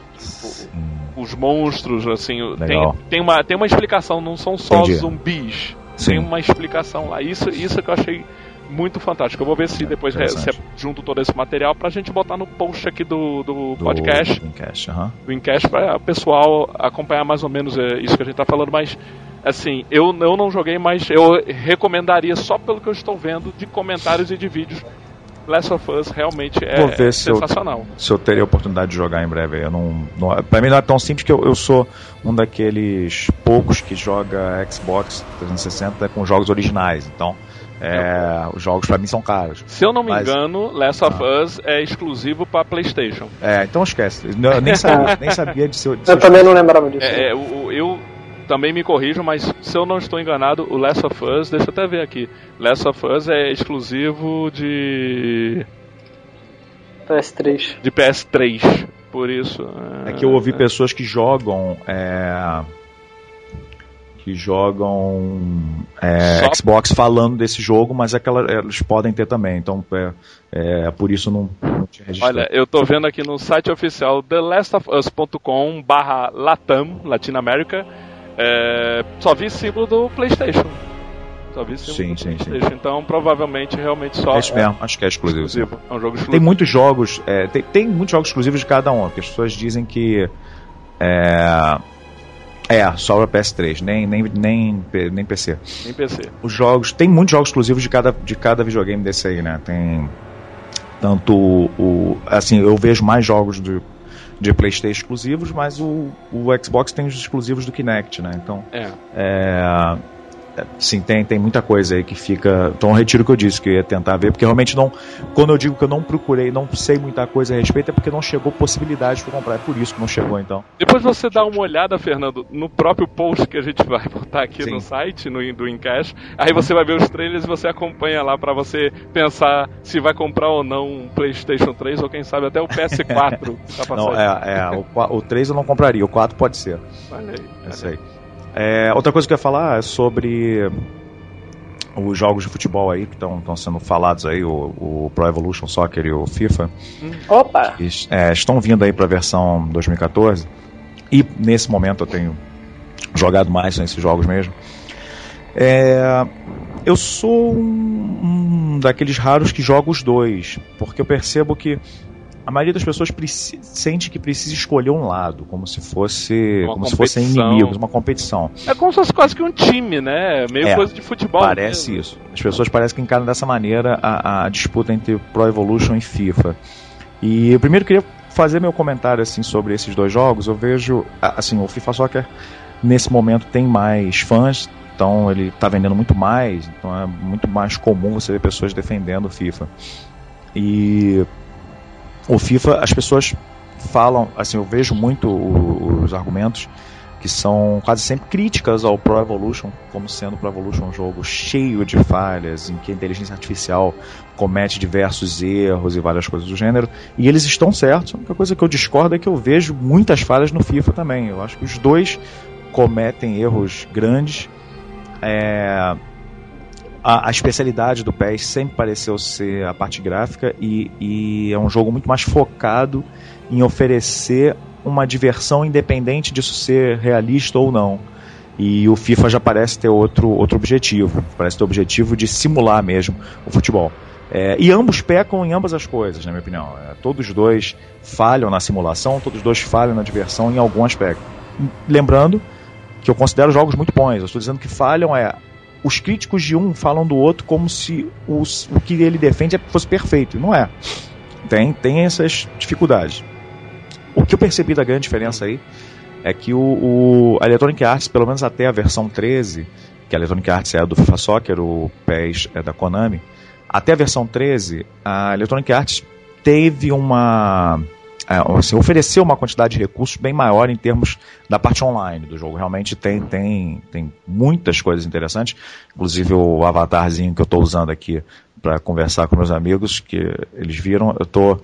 Os monstros, assim. Tem, tem, uma, tem uma explicação, não são só Entendi. zumbis. Sim. Tem uma explicação lá. Isso, isso que eu achei muito fantástico. Eu vou ver se depois se é junto todo esse material pra gente botar no post aqui do, do, do podcast. Do Incast, uhum. do Incast pra o pessoal acompanhar mais ou menos é, isso que a gente tá falando, mas assim, eu, eu não joguei, mas eu recomendaria só pelo que eu estou vendo de comentários e de vídeos. Last of Us realmente é sensacional.
Se eu, se eu teria a oportunidade de jogar em breve. Eu não, não, pra mim não é tão simples que eu, eu sou um daqueles poucos que joga Xbox 360 com jogos originais. Então, é, os jogos para mim são caros.
Se eu não me mas... engano, Last of ah. Us é exclusivo para PlayStation.
É, então esquece. Eu nem sabia, nem sabia de seu.
De eu também não lembrava disso.
É, eu, eu também me corrijo, mas se eu não estou enganado, o Last of Us, deixa eu até ver aqui. Last of Us é exclusivo de.
PS3.
De PS3. Por isso.
É, é que eu ouvi é... pessoas que jogam. É que jogam é, Xbox falando desse jogo, mas é que eles podem ter também. Então é, é por isso não, não
tinha registrado. Olha, eu tô vendo aqui no site oficial thelastofus.com barra Latam, Latina América, é, só vi símbolo do Playstation. Só vi símbolo sim, do sim, Playstation. Sim. Então provavelmente realmente só.
É isso mesmo, acho que é exclusivo. exclusivo.
É um jogo exclusivo.
Tem muitos jogos, é, tem, tem muitos jogos exclusivos de cada um, porque as pessoas dizem que é, é, só para PS3, nem, nem, nem, nem PC.
Nem PC.
Os jogos. Tem muitos jogos exclusivos de cada, de cada videogame desse aí, né? Tem. Tanto o. Assim, eu vejo mais jogos do, de PlayStation exclusivos, mas o, o Xbox tem os exclusivos do Kinect, né? Então.
É.
é sim, tem, tem muita coisa aí que fica. Então, eu retiro o que eu disse, que eu ia tentar ver, porque realmente não. Quando eu digo que eu não procurei, não sei muita coisa a respeito, é porque não chegou possibilidade para comprar. É por isso que não chegou, então.
Depois você dá uma olhada, Fernando, no próprio post que a gente vai botar aqui sim. no site, no do Encash. Aí você vai ver os trailers e você acompanha lá para você pensar se vai comprar ou não um PlayStation 3 ou quem sabe até o PS4.
tá não, é, é o, o 3 eu não compraria, o 4 pode ser.
Olha aí.
É isso aí. É, outra coisa que eu ia falar é sobre os jogos de futebol aí que estão sendo falados aí, o, o, Pro Evolution Soccer e o FIFA.
Hum. Opa!
Que, é, estão vindo aí para a versão 2014. E nesse momento eu tenho jogado mais nesses jogos mesmo. É, eu sou um, um daqueles raros que joga os dois, porque eu percebo que a maioria das pessoas sente que precisa escolher um lado, como se fosse uma como se fossem inimigos, uma competição.
É como se fosse quase que um time, né? Meio é, coisa de futebol.
Parece mesmo. isso. As pessoas parecem que encaram dessa maneira a, a, disputa entre Pro Evolution e FIFA. E eu primeiro queria fazer meu comentário assim sobre esses dois jogos. Eu vejo, assim, o FIFA Soccer nesse momento tem mais fãs, então ele está vendendo muito mais, então é muito mais comum você ver pessoas defendendo o FIFA. E o FIFA, as pessoas falam, assim, eu vejo muito os argumentos que são quase sempre críticas ao Pro Evolution, como sendo o Pro Evolution um jogo cheio de falhas, em que a inteligência artificial comete diversos erros e várias coisas do gênero, e eles estão certos. A única coisa que eu discordo é que eu vejo muitas falhas no FIFA também. Eu acho que os dois cometem erros grandes. É, a, a, especialidade do PES sempre pareceu ser a parte gráfica e, e, é um jogo muito mais focado em oferecer uma diversão independente disso ser realista ou não. E o FIFA já parece ter outro, outro objetivo, parece ter o objetivo de simular mesmo o futebol. É, e ambos pecam em ambas as coisas, na minha opinião. É, todos os dois falham na simulação, todos os dois falham na diversão em algum aspecto. Lembrando que eu considero jogos muito bons. Eu estou dizendo que falham é os críticos de um falam do outro como se os, o que ele defende fosse perfeito. Não é. Tem, tem essas dificuldades. O que eu percebi da grande diferença aí é que o, o, a Electronic Arts, pelo menos até a versão 13, que a Electronic Arts é a do FIFA Soccer, o PES é da Konami, até a versão 13, a Electronic Arts teve uma. É, assim, ofereceu uma quantidade de recursos bem maior em termos da parte online do jogo. Realmente tem, tem, tem muitas coisas interessantes, inclusive o avatarzinho que eu estou usando aqui para conversar com meus amigos, que eles viram, eu estou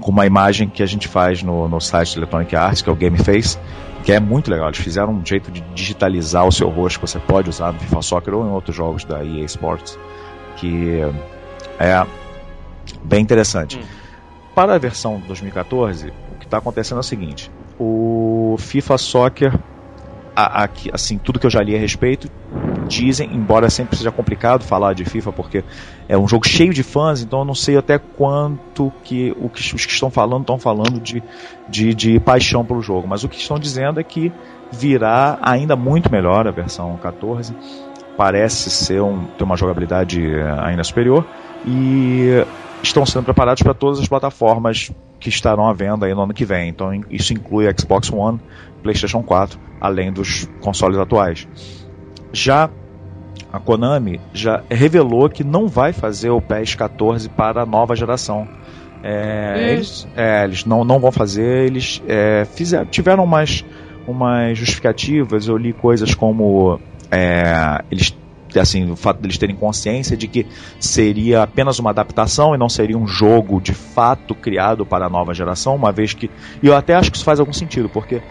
com uma imagem que a gente faz no, no site Electronic Arts, que é o Game Face, que é muito legal. Eles fizeram um jeito de digitalizar o seu rosto que você pode usar no FIFA Soccer ou em outros jogos da EA Sports, que é bem interessante. Hum. Para a versão 2014, o que está acontecendo é o seguinte: o FIFA Soccer a, a, assim, tudo que eu já li a respeito, dizem, embora sempre seja complicado falar de FIFA porque é um jogo cheio de fãs, então eu não sei até quanto que, o que os que estão falando estão falando de, de, de paixão pelo jogo, mas o que estão dizendo é que virá ainda muito melhor a versão 14, parece ser um, ter uma jogabilidade ainda superior. E estão sendo preparados para todas as plataformas que estarão à venda aí no ano que vem. Então isso inclui Xbox One, PlayStation 4, além dos consoles atuais. Já a Konami já revelou que não vai fazer o PES 14 para a nova geração. É, eles, é, eles não, não vão fazer, eles é, fizeram, tiveram umas, umas justificativas, eu li coisas como é, eles assim, o fato deles terem consciência de que seria apenas uma adaptação e não seria um jogo de fato criado para a nova geração, uma vez que. E eu até acho que isso faz algum sentido, porque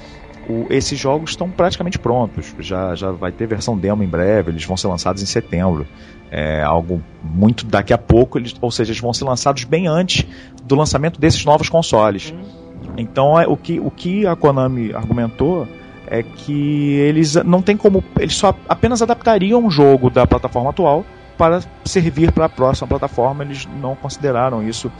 o, esses jogos estão praticamente prontos. Já, já vai ter versão demo em breve, eles vão ser lançados em setembro. É algo muito daqui a pouco, eles, ou seja, eles vão ser lançados bem antes do lançamento desses novos consoles. Uhum. Então, é, o, que, o que a Konami argumentou é que eles não tem como. Eles só apenas adaptariam o jogo da plataforma atual para servir para a próxima plataforma. Eles não consideraram isso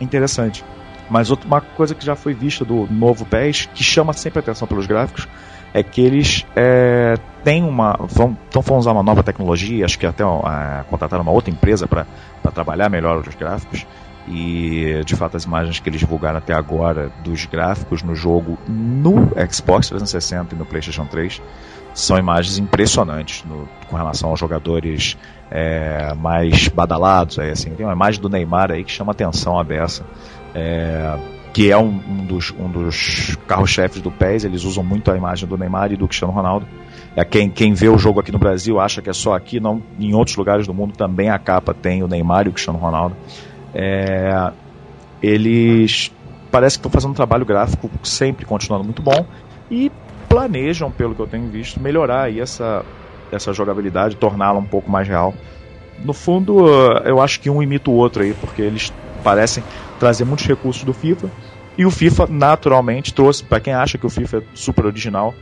interessante. Mas outra, uma coisa que já foi vista do novo PES, que chama sempre atenção pelos gráficos, é que eles é, têm uma. Vão, então vão usar uma nova tecnologia, acho que até é, contrataram uma outra empresa para trabalhar melhor os gráficos. E de fato as imagens que eles divulgaram até agora dos gráficos no jogo no Xbox 360 e no PlayStation 3 são imagens impressionantes no, com relação aos jogadores é, mais badalados. Aí, assim, tem uma imagem do Neymar aí que chama atenção a beça. É, que é um, um dos, um dos carros-chefes do PES, eles usam muito a imagem do Neymar e do Cristiano Ronaldo. É, quem, quem vê o jogo aqui no Brasil acha que é só aqui, não, em outros lugares do mundo também a capa tem o Neymar e o Cristiano Ronaldo. É, eles parece que estão fazendo um trabalho gráfico sempre continuando muito bom e planejam, pelo que eu tenho visto, melhorar aí essa, essa jogabilidade, torná-la um pouco mais real. No fundo, eu acho que um imita o outro aí, porque eles parecem trazer muitos recursos do FIFA. E o FIFA, naturalmente, trouxe, para quem acha que o FIFA é super original,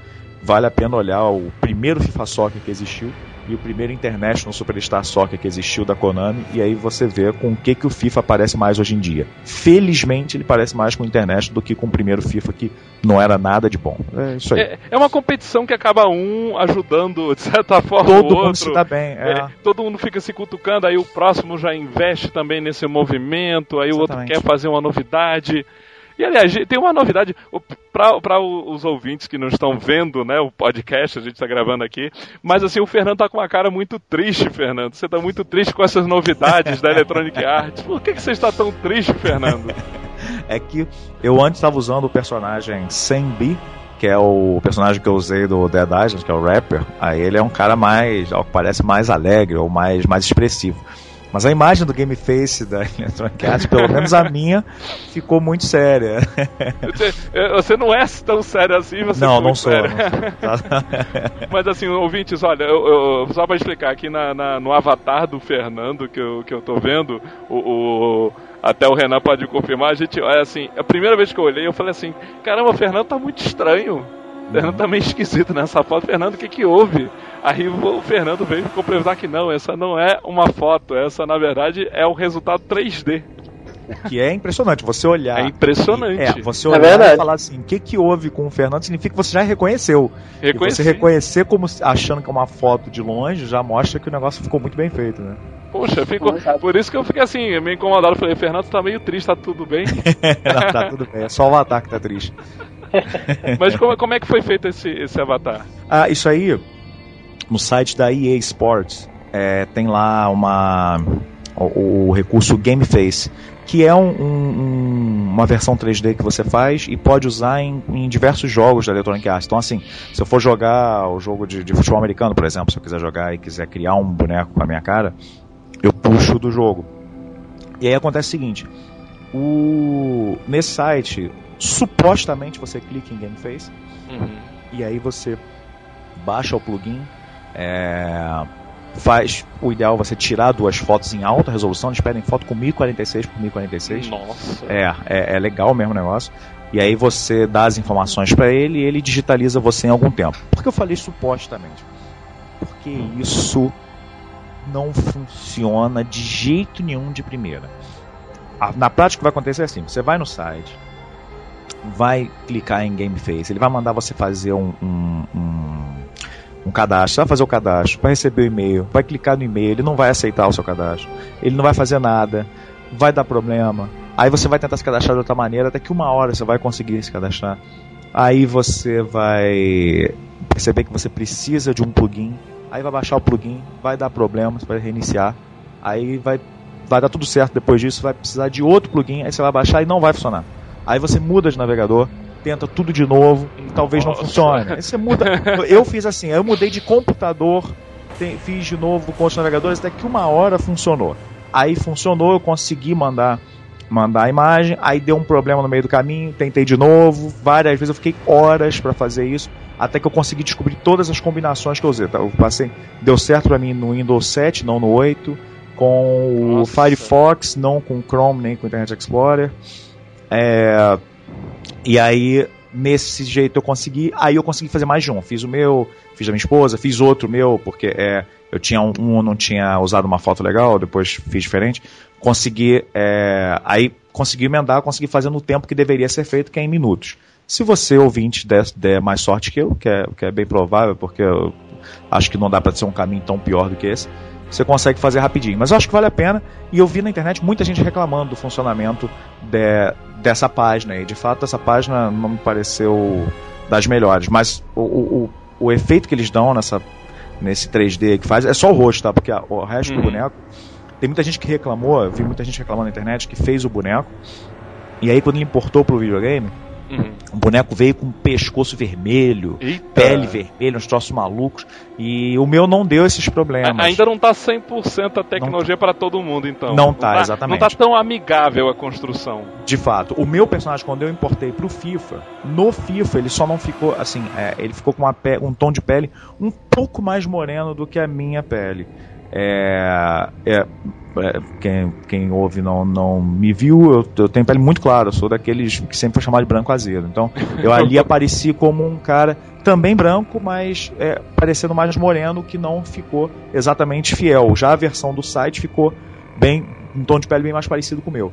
vale a pena olhar o primeiro FIFA Soccer que existiu, e o primeiro International Superstar Soccer que existiu da Konami, e aí você vê com o que, que o FIFA parece mais hoje em dia. Felizmente ele parece mais com o International do que com o primeiro FIFA que não era nada de bom. É isso aí.
É, é uma competição que acaba um ajudando, de certa forma,
todo
o
mundo se dá bem. É.
É, todo mundo fica se cutucando, aí o próximo já investe também nesse movimento, aí Exatamente. o outro quer fazer uma novidade. E aliás, tem uma novidade para os ouvintes que não estão vendo né, o podcast, a gente está gravando aqui, mas assim, o Fernando tá com uma cara muito triste, Fernando. Você está muito triste com essas novidades da Electronic Arts. Por que, que você está tão triste, Fernando?
é que eu antes estava usando o personagem Senbi, que é o personagem que eu usei do Dead Island, que é o rapper. Aí ele é um cara mais, ao que parece, mais alegre ou mais, mais expressivo. Mas a imagem do Game Face da Electronic Arts, pelo menos a minha, ficou muito séria.
Você, você não é tão sério assim, você
Não,
não
sou.
Não sou. Mas assim, ouvintes, olha, eu, eu, só para explicar, aqui na, na, no avatar do Fernando que eu, que eu tô vendo, o, o até o Renan pode confirmar, a gente, é assim, a primeira vez que eu olhei, eu falei assim, caramba, o Fernando tá muito estranho. O Fernando tá meio esquisito nessa foto. Fernando, o que que houve? Aí o Fernando veio complementar que não, essa não é uma foto, essa na verdade é o resultado 3D.
O que é impressionante, você olhar.
É impressionante.
é, você olhar é e falar assim, o que, que houve com o Fernando significa que você já reconheceu. Reconheci. E você reconhecer como achando que é uma foto de longe já mostra que o negócio ficou muito bem feito, né?
Poxa, ficou, por isso que eu fiquei assim, meio incomodado. Eu falei, Fernando, tá meio triste, tá tudo bem?
Não, tá tudo bem, é só o Avatar que tá triste.
Mas como, como é que foi feito esse, esse Avatar?
Ah, isso aí, no site da EA Sports, é, tem lá uma o, o recurso Game Face, que é um, um, uma versão 3D que você faz e pode usar em, em, diversos jogos da Electronic Arts. Então, assim, se eu for jogar o jogo de, de, futebol americano, por exemplo, se eu quiser jogar e quiser criar um boneco com a minha cara, eu puxo do jogo. E aí acontece o seguinte: o, nesse site, supostamente você clica em Game Face uhum. e aí você baixa o plugin. É, faz o ideal é você tirar duas fotos em alta resolução. Eles pedem foto com 1046 por 1046.
Nossa.
É, é, é legal mesmo o negócio. E aí você dá as informações para ele e ele digitaliza você em algum tempo. Por que eu falei supostamente? Porque isso não funciona de jeito nenhum de primeira. Na prática, o que vai acontecer é assim: você vai no site, vai clicar em Game Face, ele vai mandar você fazer um, um, um um cadastro, vai fazer o cadastro, vai receber o e-mail, vai clicar no e-mail, ele não vai aceitar o seu cadastro, ele não vai fazer nada, vai dar problema. Aí você vai tentar se cadastrar de outra maneira, até que uma hora você vai conseguir se cadastrar. Aí você vai perceber que você precisa de um plugin, aí vai baixar o plugin, vai dar problema, você vai reiniciar, aí vai, vai dar tudo certo depois disso, vai precisar de outro plugin, aí você vai baixar e não vai funcionar. Aí você muda de navegador, tenta tudo de novo e talvez Nossa. não funcione. Você muda. eu fiz assim, eu mudei de computador, tem, fiz de novo com os navegadores, até que uma hora funcionou. Aí funcionou, eu consegui mandar mandar a imagem, aí deu um problema no meio do caminho, tentei de novo, várias vezes eu fiquei horas para fazer isso, até que eu consegui descobrir todas as combinações que eu usei. Tá? Eu passei, deu certo para mim no Windows 7, não no 8, com Nossa. o Firefox, não com o Chrome nem com o Internet Explorer. É, e aí, nesse jeito eu consegui. Aí eu consegui fazer mais de um. Fiz o meu, fiz da minha esposa, fiz outro meu, porque é, eu tinha um, um não tinha usado uma foto legal, depois fiz diferente. Consegui. É, aí consegui emendar, consegui fazer no tempo que deveria ser feito, que é em minutos. Se você, ouvinte, der, der mais sorte que eu, que é, que é bem provável, porque eu acho que não dá para ser um caminho tão pior do que esse, você consegue fazer rapidinho. Mas eu acho que vale a pena, e eu vi na internet muita gente reclamando do funcionamento de, dessa página. E de fato, essa página não me pareceu das melhores. Mas o, o, o efeito que eles dão nessa, nesse 3D que faz é só o rosto, tá? Porque a, o resto uhum. do boneco. Tem muita gente que reclamou, eu vi muita gente reclamando na internet que fez o boneco. E aí, quando ele importou pro videogame, Uhum. O boneco veio com pescoço vermelho, Eita. pele vermelha, uns troços malucos. E o meu não deu esses problemas.
ainda não tá 100% a tecnologia para todo mundo, então.
Não, não tá, tá, exatamente.
Não tá tão amigável a construção.
De fato. O meu personagem, quando eu importei pro FIFA, no FIFA ele só não ficou, assim, é, ele ficou com uma um tom de pele um pouco mais moreno do que a minha pele. É, é, é, quem, quem ouve não, não me viu, eu, eu, tenho pele muito clara, eu sou daqueles que sempre foi chamado de branco azedo. Então, eu ali apareci como um cara também branco, mas é, parecendo mais moreno, que não ficou exatamente fiel. Já a versão do site ficou bem, um tom de pele bem mais parecido com o meu.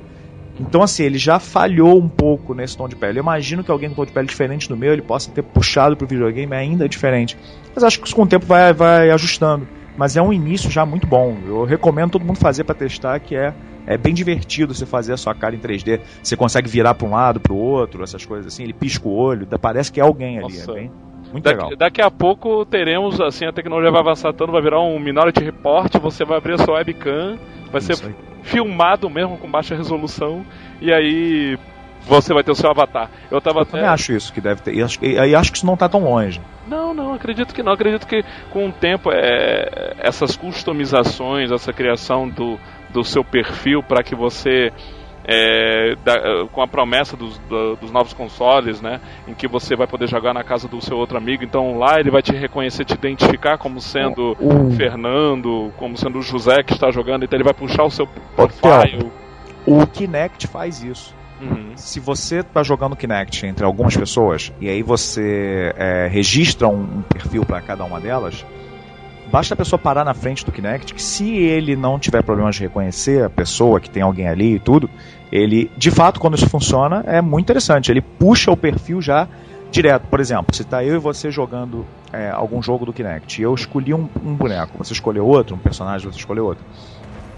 Então, assim, ele já falhou um pouco nesse tom de pele. Eu imagino que alguém com tom de pele diferente do meu, ele possa ter puxado pro videogame ainda diferente. Mas acho que isso com o tempo vai, vai ajustando mas é um início já muito bom. Eu recomendo todo mundo fazer para testar, que é, é bem divertido você fazer a sua cara em 3D. Você consegue virar para um lado, para o outro, essas coisas assim. Ele pisca o olho, parece que é alguém ali. É bem, muito
daqui,
legal.
Daqui a pouco teremos, assim, a tecnologia vai avançar tanto, vai virar um Minority Report, você vai abrir a sua webcam, vai Isso ser aí. filmado mesmo com baixa resolução, e aí você vai ter o seu avatar.
Eu, tava eu até... também acho isso que deve ter. E acho, e acho que isso não está tão longe.
Não, não, acredito que não. Acredito que com o tempo é, essas customizações, essa criação do, do seu perfil para que você. É, da, com a promessa dos, do, dos novos consoles, né, em que você vai poder jogar na casa do seu outro amigo, então lá ele vai te reconhecer, te identificar como sendo o Fernando, como sendo o José que está jogando, então ele vai puxar o seu profile.
O Kinect faz isso. Uhum. Se você está jogando Kinect entre algumas pessoas e aí você é, registra um, um perfil para cada uma delas, basta a pessoa parar na frente do Kinect que se ele não tiver problemas de reconhecer a pessoa, que tem alguém ali e tudo, ele, de fato, quando isso funciona, é muito interessante. Ele puxa o perfil já direto. Por exemplo, se está eu e você jogando é, algum jogo do Kinect, e eu escolhi um, um, boneco, você escolheu outro, um personagem, você escolheu outro.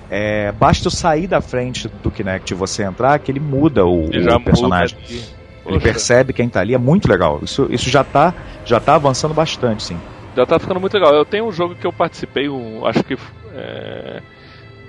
É, basta eu sair da frente do Kinect e você entrar, que ele muda o,
Ele
o personagem.
muda.
Ele percebe quem tá ali, é muito legal. Isso, isso já, tá, já tá avançando bastante, sim.
Já tá ficando muito legal. Eu tenho um jogo que eu participei, um, acho que. É,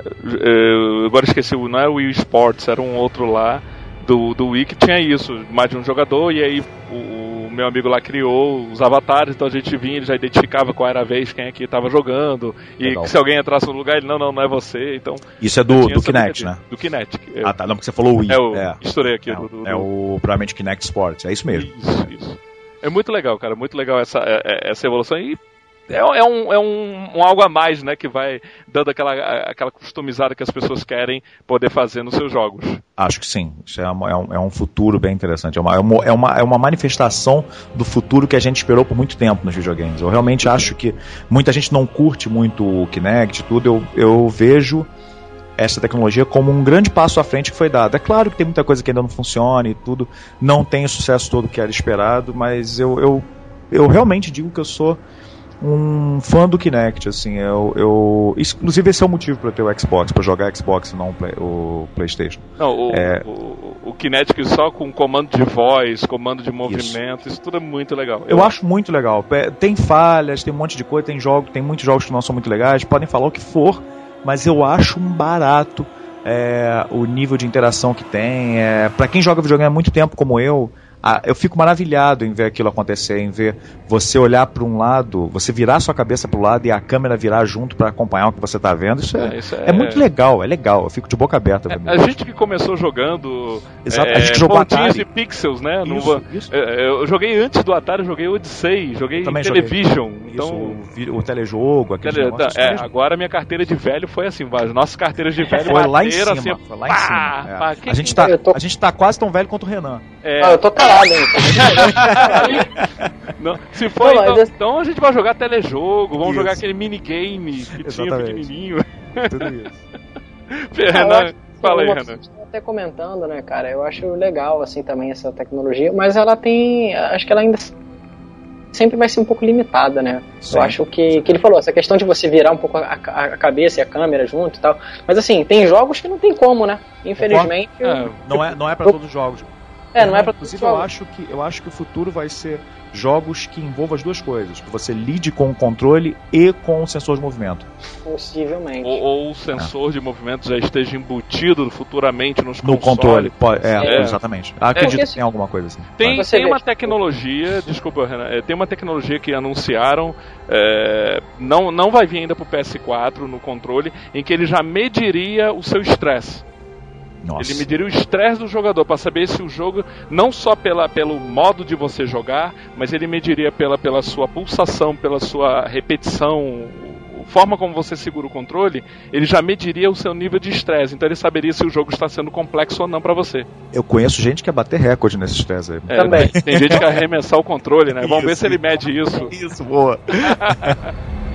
é, agora esqueci, não era o Wii Sports, era um outro lá do, do Wii que tinha isso, mais de um jogador, e aí o meu amigo lá criou os avatares, então a gente vinha, ele já identificava qual era a vez, quem é que tava jogando, e
Legal.
que se alguém entrasse no lugar, ele, não, não, não é você, então...
Isso é do, do Kinect, né?
Do Kinect. Eu-
Ah, tá. Não, porque você falou Wii.
É o.
É,
Estourei aqui.
é,
do, do,
é o, provavelmente Kinect Sports, é isso mesmo.
Isso, isso. É muito legal, cara. Muito legal essa, é- é- essa evolução. E é, é um, é um, um algo a mais, né? Que vai dando aquela, aquela customizada que as pessoas querem poder fazer nos seus jogos.
Acho que sim. Isso é, uma- é um, é um futuro bem interessante. É uma, é, uma, é, uma, é uma manifestação do futuro que a gente esperou por muito tempo nos videogames. Eu realmente acho que muita gente não curte muito o Kinect e tudo. Eu, eu vejo essa tecnologia como um grande passo à frente que foi dado. É claro que tem muita coisa que ainda não funciona e tudo, não tem o sucesso todo que era esperado, mas eu, eu, eu realmente digo que eu sou um fã do Kinect, assim, eu, eu inclusive esse é o motivo para eu ter o Xbox, para jogar Xbox e não o, Play- o PlayStation.
Não, o,
É.
o, o Kinetic só com comando de voz, comando de movimento, isso, tudo é muito legal.
Eu acho muito legal. Pe- Tem falhas, tem um monte de coisa, tem jogos, tem muitos jogos que não são muito legais, podem falar o que for, mas eu acho um barato é, o nível de interação que tem. É, para quem joga videogame há muito tempo como eu, a- eu fico maravilhado em ver aquilo acontecer, em ver você olhar para um lado, você virar sua cabeça para o lado e a câmera virar junto para acompanhar o que você está vendo. Isso é,
É, isso
é muito legal, é legal. Eu fico de boca aberta. vendo
A
isso.
gente que começou jogando
Exato,
é,
a gente jogou Atari.
e pixels, né? No-
Isso, isso.
é, eu joguei antes do Atari, eu joguei Odyssey, joguei
Também joguei.
Television.
Isso,
Então,
o, vi- o telejogo, aquele
Tele-
negócio,
é,
isso
agora minha carteira de velho foi assim, as nossas carteiras de velho
Foi lá em
bateram
cima,
assim,
foi lá em
pá,
cima. é.
pá,
a, gente tá,
tô-
a gente tá quase tão velho quanto o Renan.
É,
Ah, eu tô calado, hein?
não, se for,
Não,
então,
mas-
então a gente vai jogar telejogo, vamos
Isso.
jogar aquele minigame que tinha pequenininho.
Tudo isso.
eu
Renan, fala aí, Renan.
Estão até comentando, né, cara? Eu acho legal, assim, também essa tecnologia, mas ela tem. Acho que ela ainda sempre vai ser um pouco limitada, né?
Sim.
Eu acho que, que ele falou, essa questão de você virar um pouco a, a- a cabeça e a câmera junto e tal. Mas assim, tem jogos que não tem como, né? Infelizmente.
É,
Não é, não é para todos os jogos.
É, não é pra
Inclusive, eu acho, que, eu acho que o futuro vai ser jogos que envolvam as duas coisas. Que você lide com o controle e com o sensor de movimento.
Possivelmente.
ou, ou o sensor de movimento já esteja embutido futuramente nos
No
consoles.
controle. Pode- é,
É.
exatamente. Acredito
porque
que tem alguma coisa assim.
Tem, tem
vê,
uma
tipo-
tecnologia, desculpa, Renan, é, tem uma tecnologia que anunciaram, é, não, não vai vir ainda pro PS4 no controle, em que ele já mediria o seu estresse.
Nossa.
Ele mediria o estresse do jogador para saber se o jogo, não só pela, pelo modo de você jogar, mas ele mediria pela, pela sua pulsação, pela sua repetição, a forma como você segura o controle, ele já mediria o seu nível de estresse. Então ele saberia se o jogo está sendo complexo ou não para você.
Eu conheço gente que quer bater recorde nesses testes aí.
É,
Também.
Tem, gente que quer arremessar o controle, né? Vamos ver
Isso.
se ele mede isso.
Isso, boa.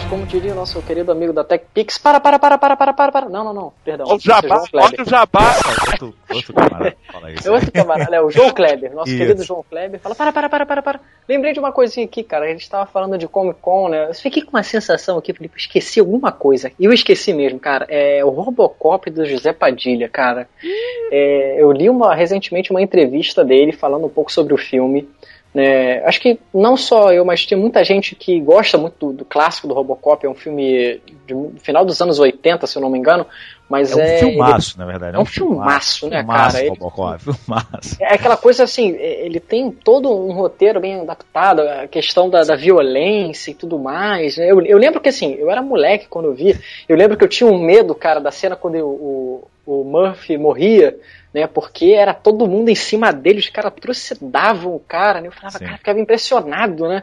Rapaz, como diria o nosso querido amigo da TechPix, para, para, para, para, para, para, para. Não, não, não, perdão.
Olha o jabá, olha o jabá.
outro, outro camarada fala isso.
É outro camarada, é o João Kleber, nosso
Isso.
querido João Kleber. Fala, para, para, para, para, para. Lembrei de uma coisinha aqui, cara. A gente tava falando de Comic Con, né? Eu fiquei com uma sensação aqui, falei, esqueci alguma coisa. E eu esqueci mesmo, cara. É o Robocop do José Padilha, cara. É, eu li uma, recentemente uma entrevista dele falando um pouco sobre o filme. Né? acho que não só eu, mas tem muita gente que gosta muito do, do clássico do Robocop. É um filme do final dos anos 80, se eu não me engano. Mas
É um
é,
filmaço, na verdade.
É um filmaço, né,
filmaço,
cara? Ele-
Robocop, filmaço.
é aquela coisa assim, é, ele tem todo um roteiro bem adaptado, a questão da, da violência e tudo mais. né? Eu, eu lembro que assim, eu era moleque quando eu vi, eu lembro que eu tinha um medo, cara, da cena quando eu- o, o Murphy morria, né? Porque era todo mundo em cima dele, os caras trucidavam o cara, né? Eu falava,
Sim.
cara, ficava impressionado, né?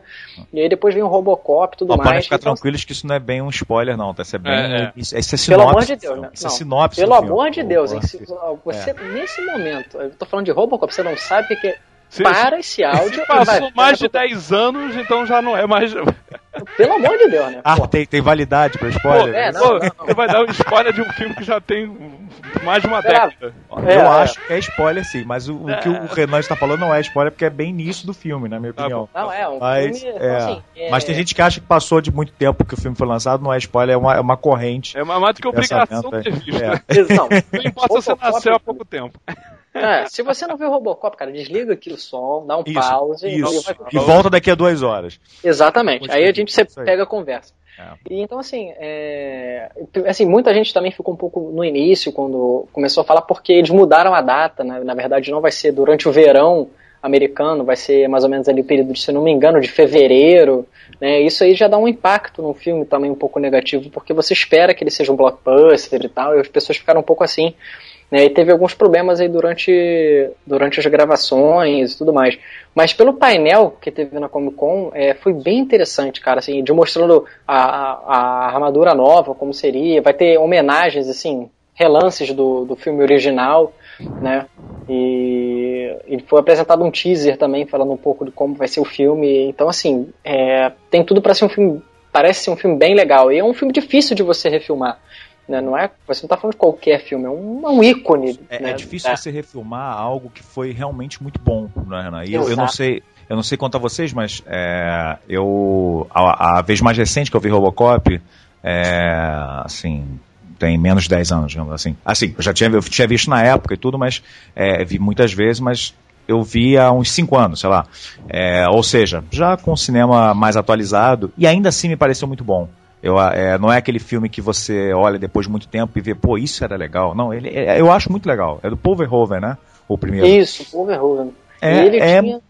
E aí depois vem o Robocop e tudo
podem
mais.
ficar
Então,
tranquilos que isso não é bem um spoiler, não. Tá? Isso é bem.
É, é.
Isso, isso é sinopse.
Pelo amor de Deus, né?
Isso é
Não,
sinopse.
Pelo amor de Deus, Se você, nesse momento, eu tô falando de Robocop, você não sabe o que é. Se, para esse áudio.
Se passou vai, mais de 10 anos, então já não é mais.
Pelo amor de Deus, né?
Ah, tem, tem validade pra spoiler? Pô,
é, não, Pô, não, não, Você vai dar um spoiler de um filme que já tem mais de uma década.
É, eu é, acho que é spoiler sim, mas o, o que o é. Renan está falando não é spoiler, porque é bem início do filme, na minha tá opinião.
Não, é um
mas,
filme.
É, assim, mas tem gente que acha que passou de muito tempo que o filme foi lançado, não é spoiler, é uma, é uma corrente.
É uma mais do que obrigação ter visto. É. Não, não importa se você nasceu há pouco tempo.
É, se você não viu o Robocop, cara, desliga aqui o som, dá um isso, pause
isso. E, e volta daqui a duas horas.
Exatamente. Aí a gente pega a conversa. É. E então, assim, é... assim, muita gente também ficou um pouco no início, quando começou a falar, porque eles mudaram a data, né? na verdade não vai ser durante o verão americano, vai ser mais ou menos ali o período, se não me engano, de fevereiro, né? Isso aí já dá um impacto no filme também um pouco negativo, porque você espera que ele seja um blockbuster e tal, e as pessoas ficaram um pouco assim. Né, e teve alguns problemas aí durante, durante as gravações e tudo mais. Mas pelo painel que teve na Comic Con, é, foi bem interessante, cara, assim, de mostrando a, a, a, armadura nova, como seria. Vai ter homenagens, assim, relances do, do filme original, né? E, e foi apresentado um teaser também, falando um pouco de como vai ser o filme. Então, assim, é, tem tudo para ser um filme. Parece ser um filme bem legal. E é um filme difícil de você refilmar. Né? Não é, você não está falando de qualquer filme, é um, é um ícone.
É, né? é difícil é. você refilmar algo que foi realmente muito bom, né, Renan? E eu, eu, não sei. Eu não sei quanto a vocês, mas é, eu a, a, vez mais recente que eu vi Robocop, é, assim, tem menos de 10 anos, digamos assim. Assim, eu já tinha, eu tinha visto na época e tudo, mas é, vi muitas vezes, mas eu vi há uns 5 anos, sei lá. É, ou seja, já com o cinema mais atualizado, e ainda assim me pareceu muito bom. Eu, é, não é aquele filme que você olha depois de muito tempo e vê, pô, isso era legal. Não, ele, é, eu acho muito legal. É do Paul Verhoeven, né? O primeiro.
Isso, Paul Verhoeven.
É, ele é tinha...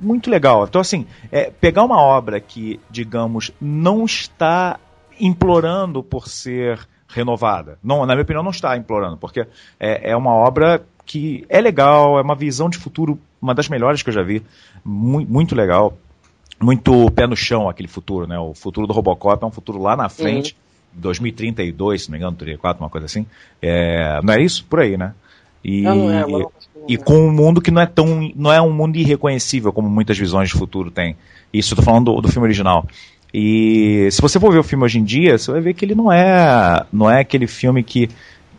muito legal. Então, assim, é, pegar uma obra que, digamos, não está implorando por ser renovada. Não, na minha opinião, não está implorando, porque é, é uma obra que é legal, é uma visão de futuro, uma das melhores que eu já vi. Muito, muito legal muito pé no chão aquele futuro, né? O futuro do Robocop é um futuro lá na frente, uhum. 2032, se não me engano, 34, uma coisa assim. É, não é isso? Por aí, né? E, não, não é, não e com um mundo que não é tão não é um mundo irreconhecível como muitas visões de futuro têm. Isso eu tô falando do, do filme original. E se você for ver o filme hoje em dia, você vai ver que ele não é não é aquele filme que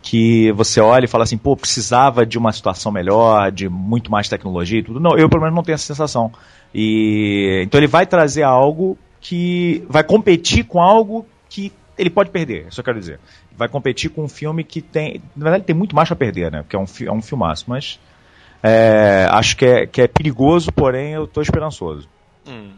que você olha e fala assim, pô, precisava de uma situação melhor, de muito mais tecnologia e tudo. Não, eu pelo menos não tenho essa sensação. E então ele vai trazer algo que vai competir com algo que ele pode perder, isso eu quero dizer. Vai competir com um filme que tem, na verdade, tem muito mais a perder, né? Porque é um, é um filmaço, mas é, acho que é, que é perigoso, porém eu estou esperançoso.
Hum.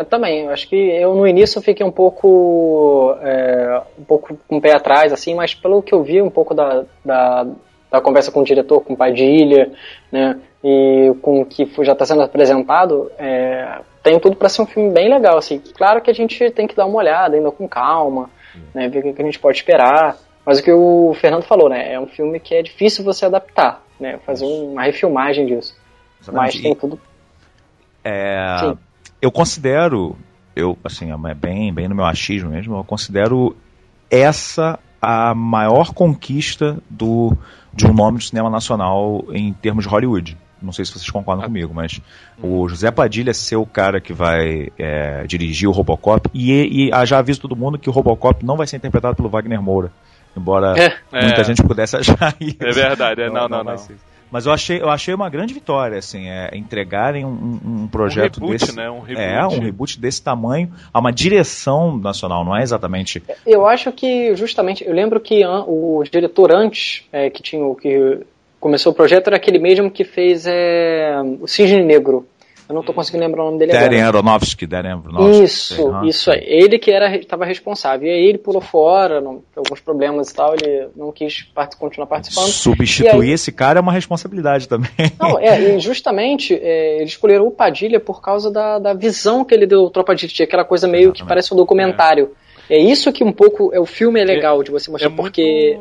Eu também, acho que eu no início fiquei um pouco é, um pouco com o pé atrás, assim, mas pelo que eu vi um pouco da, da, da conversa com o diretor, com o Padilha, né, e com o que já está sendo apresentado, é, tem tudo para ser um filme bem legal, assim. Claro que a gente tem que dar uma olhada ainda com calma, né, ver o que a gente pode esperar, mas o que o Fernando falou, né, é um filme que é difícil você adaptar, né, fazer uma refilmagem disso. Exatamente. Mas tem tudo...
É... Sim eu considero, eu assim, é bem, bem no meu achismo mesmo, eu considero essa a maior conquista do, de um nome do cinema nacional em termos de Hollywood. Não sei se vocês concordam comigo, mas o José Padilha ser o cara que vai é, dirigir o Robocop, e, e já aviso todo mundo que o Robocop não vai ser interpretado pelo Wagner Moura. Embora é, muita é. gente pudesse achar
isso. É verdade, é, não, não, não. não.
Mas eu achei, eu achei uma grande vitória, assim, é, entregarem um, um projeto
um reboot,
desse.
Né? Um reboot.
É, um reboot desse tamanho a uma direção nacional, não é exatamente.
Eu acho que justamente, eu lembro que o diretor antes, é, que tinha o que começou o projeto, era aquele mesmo que fez é, o Cisne Negro. Eu não estou conseguindo lembrar o nome dele
Darren
agora.
Aronofsky, Darren Aronofsky.
Isso, isso aí. Ele que era estava responsável. E aí ele pulou fora, não, alguns problemas e tal, ele não quis part continuar participando.
Substituir aí, esse cara é uma responsabilidade também.
Não, é, e justamente é, eles escolheram o Padilha por causa da, da visão que ele deu ao Tropa de Elite, aquela coisa meio Exatamente. que parece um documentário. É. é. isso que um pouco é o filme é legal de você mostrar, é porque...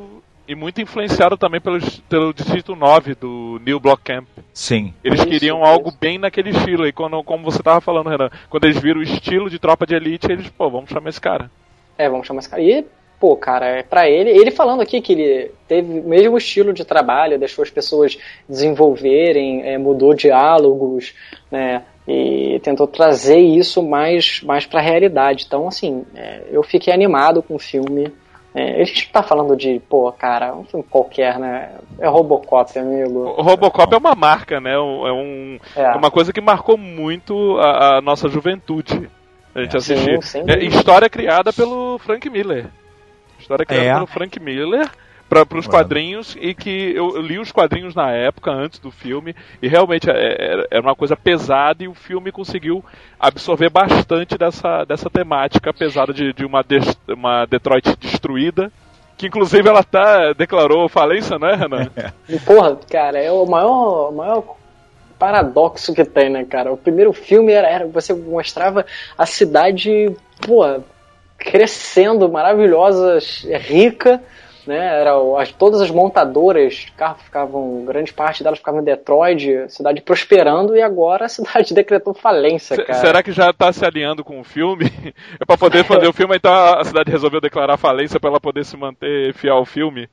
E muito influenciado também pelo, pelo Distrito 9 do New Block Camp.
Sim.
Eles isso, queriam isso. algo bem naquele estilo. E quando, como você tava falando, Renan, quando eles viram o estilo de tropa de elite, eles, pô, vamos chamar esse cara.
É, vamos chamar esse cara. E pô, cara, é pra ele. Ele falando aqui que ele teve o mesmo estilo de trabalho, deixou as pessoas desenvolverem, é, mudou diálogos, né? E tentou trazer isso mais, mais pra realidade. Então, assim, é, eu fiquei animado com o filme. É, a gente tá falando de, pô, cara, um filme qualquer, né? É Robocop, amigo.
O Robocop é uma marca, né? É, um, é. uma coisa que marcou muito a, a nossa juventude. A gente é. assistir. É, história criada pelo Frank Miller. História criada é. pelo Frank Miller para os quadrinhos e que eu, eu, li os quadrinhos na época, antes do filme, e realmente era é, é, é uma coisa pesada e o filme conseguiu absorver bastante dessa, dessa temática pesada de, de uma, de, uma Detroit destruída. Que inclusive ela tá, declarou falência, né, Renan?
Porra, cara, é o maior, maior paradoxo que tem, né, cara? O primeiro filme era, era você mostrava a cidade, pô, crescendo, maravilhosa, rica, né? Era, as, todas as montadoras de carro ficavam, grande parte delas ficavam em Detroit, cidade prosperando, e agora a cidade decretou falência, cara.
Será que já está se alinhando com o filme? é para poder fazer o filme, então a cidade resolveu declarar falência para ela poder se manter fiel ao filme?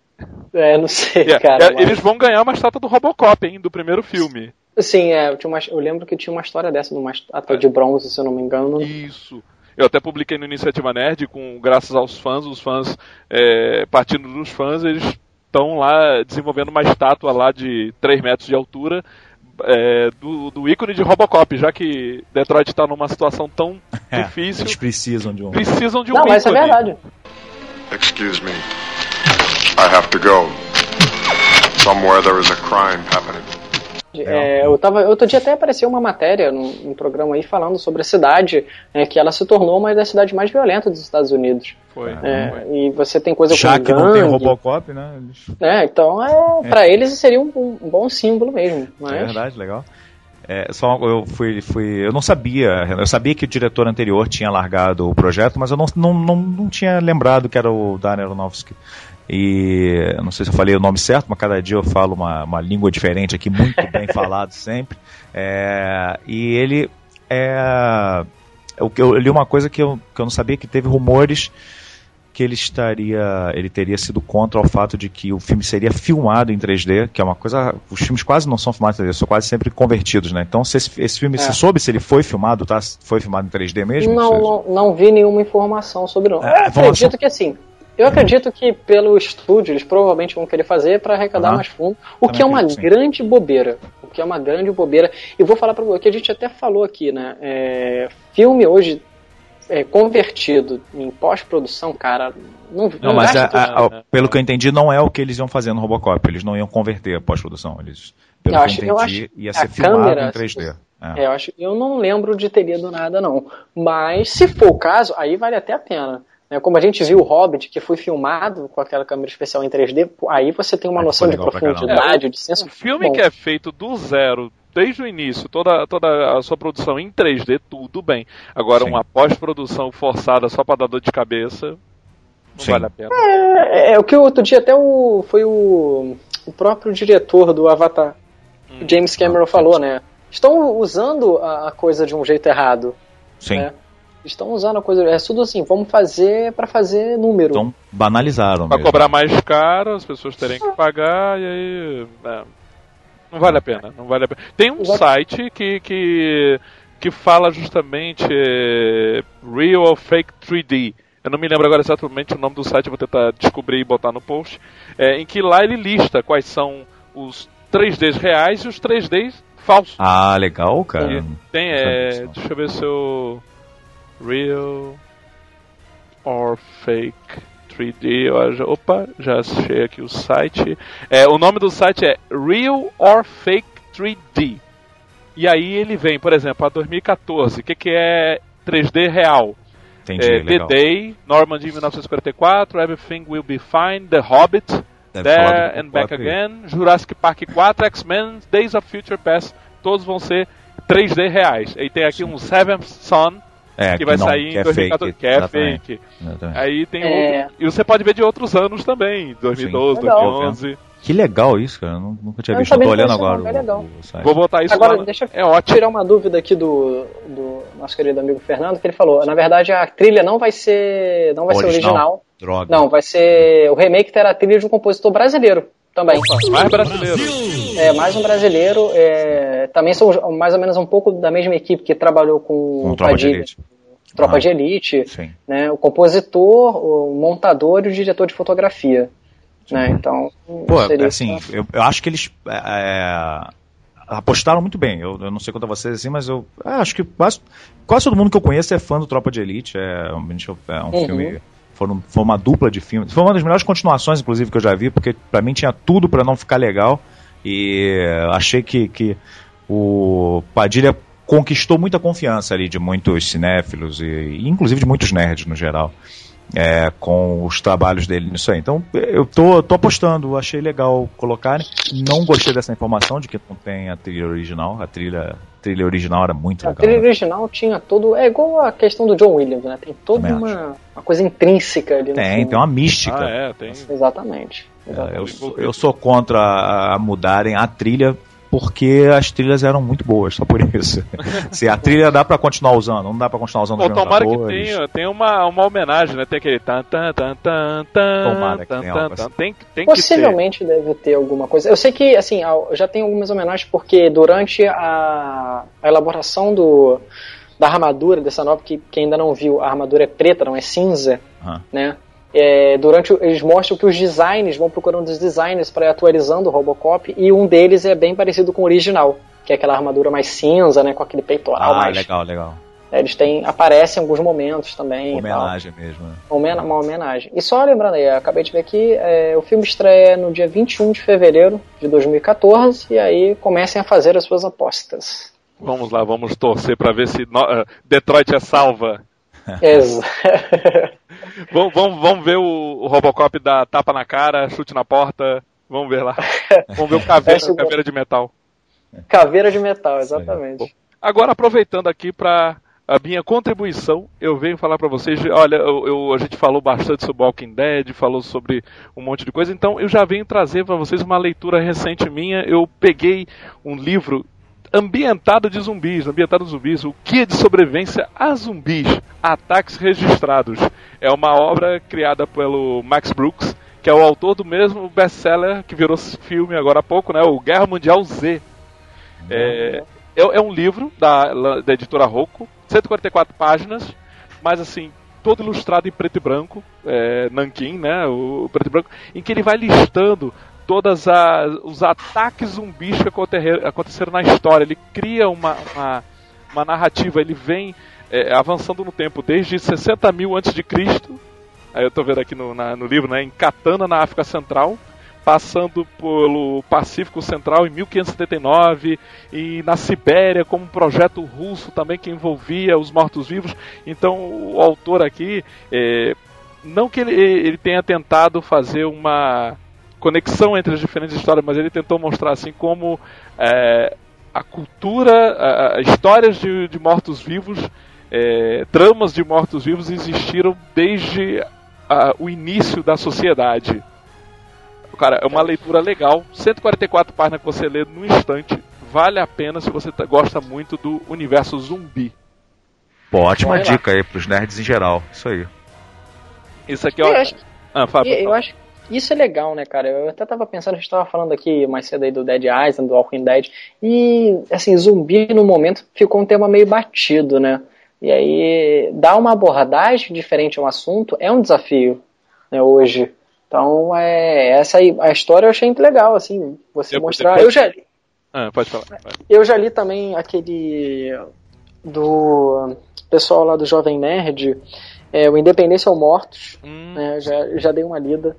É, não sei, yeah. cara.
É, mas... Eles vão ganhar uma estátua do Robocop, hein, do primeiro filme.
Sim, é, eu, uma, eu, lembro que tinha uma história dessa, de uma estátua de bronze, se eu não me engano.
Isso. Eu até publiquei no Iniciativa Nerd, com graças aos fãs, os fãs, é, partindo dos fãs, eles estão lá desenvolvendo uma estátua lá de 3 metros de altura é, do, do, ícone de Robocop, já que Detroit está numa situação tão é, difícil.
Eles precisam de um.
Precisam de um
Não,
ícone.
mas é verdade.
Excuse me. I have to go. Somewhere there is a crime happening.
É, eu tava, outro dia até apareceu uma matéria num, num programa aí falando sobre a cidade, é, que ela se tornou uma das cidades mais violentas dos Estados Unidos.
Foi.
É, foi. E você tem coisa
Já que
gangue,
não tem Robocop, né?
É, então é, é. para eles seria um, um, bom símbolo mesmo. Mas...
É verdade, legal. É, só eu fui, fui. Eu não sabia. Eu sabia que o diretor anterior tinha largado o projeto, mas eu não, não, não, não tinha lembrado que era o Dan Aronofsky. E não sei se eu falei o nome certo, mas cada dia eu falo uma, uma língua diferente aqui, muito bem falado sempre. É, e ele é. Eu, eu li uma coisa que eu, que eu não sabia que teve rumores que ele estaria, ele teria sido contra o fato de que o filme seria filmado em 3D, que é uma coisa, os filmes quase não são filmados em 3D, são quase sempre convertidos, né? Então, se esse, esse filme, é. você soube se ele foi filmado, tá? Foi filmado em 3D mesmo?
Não, não, não, vi nenhuma informação sobre não. É, acredito que assim, eu acredito que pelo estúdio eles provavelmente vão querer fazer para arrecadar uhum. mais fundo, o Também que é uma grande bobeira. O que é uma grande bobeira. E vou falar para você que a gente até falou aqui, né? É, filme hoje é, convertido em pós-produção, cara, não,
não, não mas a, a, a, pelo que eu entendi, não é o que eles iam fazer no Robocop. Eles não iam converter a pós-produção. Eles, pelo eu que acho, eu entendi, eu ia ser filmado câmera, em 3D.
É. é. eu, acho, eu não lembro de ter lido nada, não. Mas, se for o caso, aí vale até a pena. Né? Como a gente viu o Hobbit, que foi filmado com aquela câmera especial em 3D, aí você tem uma noção de profundidade, de senso.
Um filme que é feito do zero, desde o início, toda, toda a sua produção em 3D, tudo bem. Agora, Sim. uma pós-produção forçada só para dar dor de cabeça, não Sim. vale a pena.
É, é, o que outro dia até o, foi o, o próprio diretor do Avatar, hum. James Cameron, ah, falou, né? Estão usando a, a coisa de um jeito errado.
Sim.
Né? Estão usando a coisa. É tudo assim, vamos fazer para fazer número.
Então banalizaram.
Para cobrar mais caro, as pessoas terem que pagar e aí. É, não vale a pena, não vale a pena. Tem um Exato. site que, que, que fala justamente é, Real or Fake 3D. Eu não me lembro agora exatamente o nome do site, vou tentar descobrir e botar no post. É, em que lá ele lista quais são os 3Ds reais e os 3Ds falsos.
Ah, legal, cara.
tem, é, deixa eu ver se eu Real or Fake 3D. Opa, já achei aqui o site. É, o nome do site é Real or Fake 3D. E aí ele vem, por exemplo, a 2014. O que, que é 3D real?
Entendi, é,
The Day, Normandy 1944, Everything Will Be Fine, The Hobbit, Deve There and Back Again, Jurassic Park 4, X-Men, Days of Future Past, todos vão ser 3D reais. E tem aqui Sim. um Seventh Son, é, que, que vai não, sair
que
em 2014,
fake,
que é exatamente. fake. Exatamente. Aí tem é. outro, E você pode ver de outros anos também, 2012, Sim. 2011.
Que legal isso, cara. Eu nunca tinha
Eu
visto. Eu tô olhando agora.
não, é legal.
o- o.
Vou botar isso
Agora,
lá.
deixa eu
É ótimo.
tirar uma dúvida aqui do, do nosso querido amigo Fernando, que ele falou, na verdade a trilha não vai ser não vai ser
Original.
original.
Droga.
Não, vai ser o remake terá a trilha de um compositor brasileiro também.
Mais brasileiro.
É, mais um brasileiro, é, também são mais ou menos um pouco da mesma equipe que trabalhou com,
Com
o
Tropa de
Padilha,
Elite.
Tropa
Ah.
de Elite,
Sim.
né, o compositor, o montador e o diretor de fotografia. Né, então,
Pô,
seria-
assim, eu, eu acho que eles é, apostaram muito bem. Eu, eu não sei quanto a vocês assim, mas eu é, acho que quase, quase todo mundo que eu conheço é fã do Tropa de Elite. É, um- é um
Uhum.
filme. Foram, foi uma dupla de filmes. Foi uma das melhores continuações, inclusive, que eu já vi, porque pra mim tinha tudo pra não ficar legal. E eh, achei que, que o Padilha conquistou muita confiança ali de muitos cinéfilos e inclusive de muitos nerds no geral é, com os trabalhos dele nisso aí. Então eu tô, tô apostando, achei legal colocarem. Não gostei dessa informação de que não tem a trilha original. A trilha, a trilha original era muito
A
legal.
trilha
né?
original tinha todo. É igual a questão do John Williams, né? Tem toda uma, uma coisa intrínseca ali no
Tem,
filme.
tem uma mística.
Ah, é, tem.
Exatamente.
É,
exatamente.
eu, sou- eu sou contra a, a mudarem a trilha porque as trilhas eram muito boas, só por isso. Se a trilha dá pra continuar usando, não dá pra continuar usando os
Pô,
mesmos
tomara que tenha, tenha uma, uma homenagem, né? Tem aquele tan tan tan tan tan
Tomara que
tan,
tenha
tan,
algo
tan.
assim.
Tem, tem que ter.
Possivelmente deve ter alguma coisa. Eu sei que, assim, eu já tenho algumas homenagens porque durante a, a elaboração do, da armadura dessa nova, que quem ainda não viu, a armadura é preta, não é cinza, né? É, durante o- eles mostram que os designs vão procurando os designers para ir atualizando o Robocop e um deles é bem parecido com o original, que é aquela armadura mais cinza, né, com aquele peitoral
Ah,
mais.
legal, legal.
É, eles têm aparecem em alguns momentos também. e tal.
Homenagem mesmo. né?
Homen- uma homenagem. E só lembrando aí, eu acabei de ver aqui, é, o filme estreia no dia 21 de fevereiro de 2014, e aí comecem a fazer as suas apostas.
Vamos lá, vamos torcer pra ver se no- eh, Detroit é salva.
Exa-
Vamos, vamos, vamos ver o, o Robocop dar tapa na cara, chute na porta. Vamos ver lá. Vamos ver o caveira,
eu
caveira de metal.
Caveira de metal, exatamente.
Agora, aproveitando aqui para a minha contribuição, eu venho falar para vocês. Olha, eu, eu- a gente falou bastante sobre Walking Dead, falou sobre um monte de coisa, então eu já venho trazer para vocês uma leitura recente minha. Eu peguei um livro ambientado de zumbis, ambientado de zumbis, o Guia de Sobrevivência a Zumbis, Ataques Registrados. É uma obra criada pelo Max Brooks, que é o autor do mesmo best-seller que virou filme agora há pouco, né? O Guerra Mundial Z. É, é, é um livro da, da editora Rocco, 144 páginas, mas assim, todo ilustrado em preto e branco, é, nanquim, né, o preto e branco, em que ele vai listando todos os ataques zumbis que acontecer- aconteceram na história. Ele cria uma, uma, uma narrativa, ele vem é, avançando no tempo desde 60 mil antes de Cristo, aí eu tô vendo aqui no, na- no livro, né, em Katana, na África Central, passando pelo Pacífico Central em 1579 e na Sibéria como um projeto russo também que envolvia os mortos-vivos. Então o autor aqui, é, não que ele, ele tenha tentado fazer uma conexão entre as diferentes histórias, mas ele tentou mostrar assim como é, a cultura, a, a- histórias de, de mortos-vivos, é, tramas de mortos-vivos existiram desde a- o início da sociedade. Cara, é uma leitura legal, 144 páginas que você lê num instante. Vale a pena se você tá- gosta muito do universo zumbi.
Pô, ótima
Vai lá.
dica aí pros nerds em geral. Isso aí.
Isso aqui
Eu
é.
acho,
Ah, Fábio,
eu acho que isso é legal, né, cara? Eu até tava pensando, a gente tava falando aqui mais cedo aí do Dead Island, do Walking Dead, e, assim, zumbi no momento ficou um tema meio batido, né? E aí, dar uma abordagem diferente ao assunto é um desafio, né, hoje. Então, é, essa aí, a história eu achei muito legal, assim, você
Eu-
mostrar.
depois-
Eu já,
Ah, pode falar. vai.
eu já li também aquele do pessoal lá do Jovem Nerd, é, o Independência ou Mortos,
Hum,
né, já, já dei uma lida.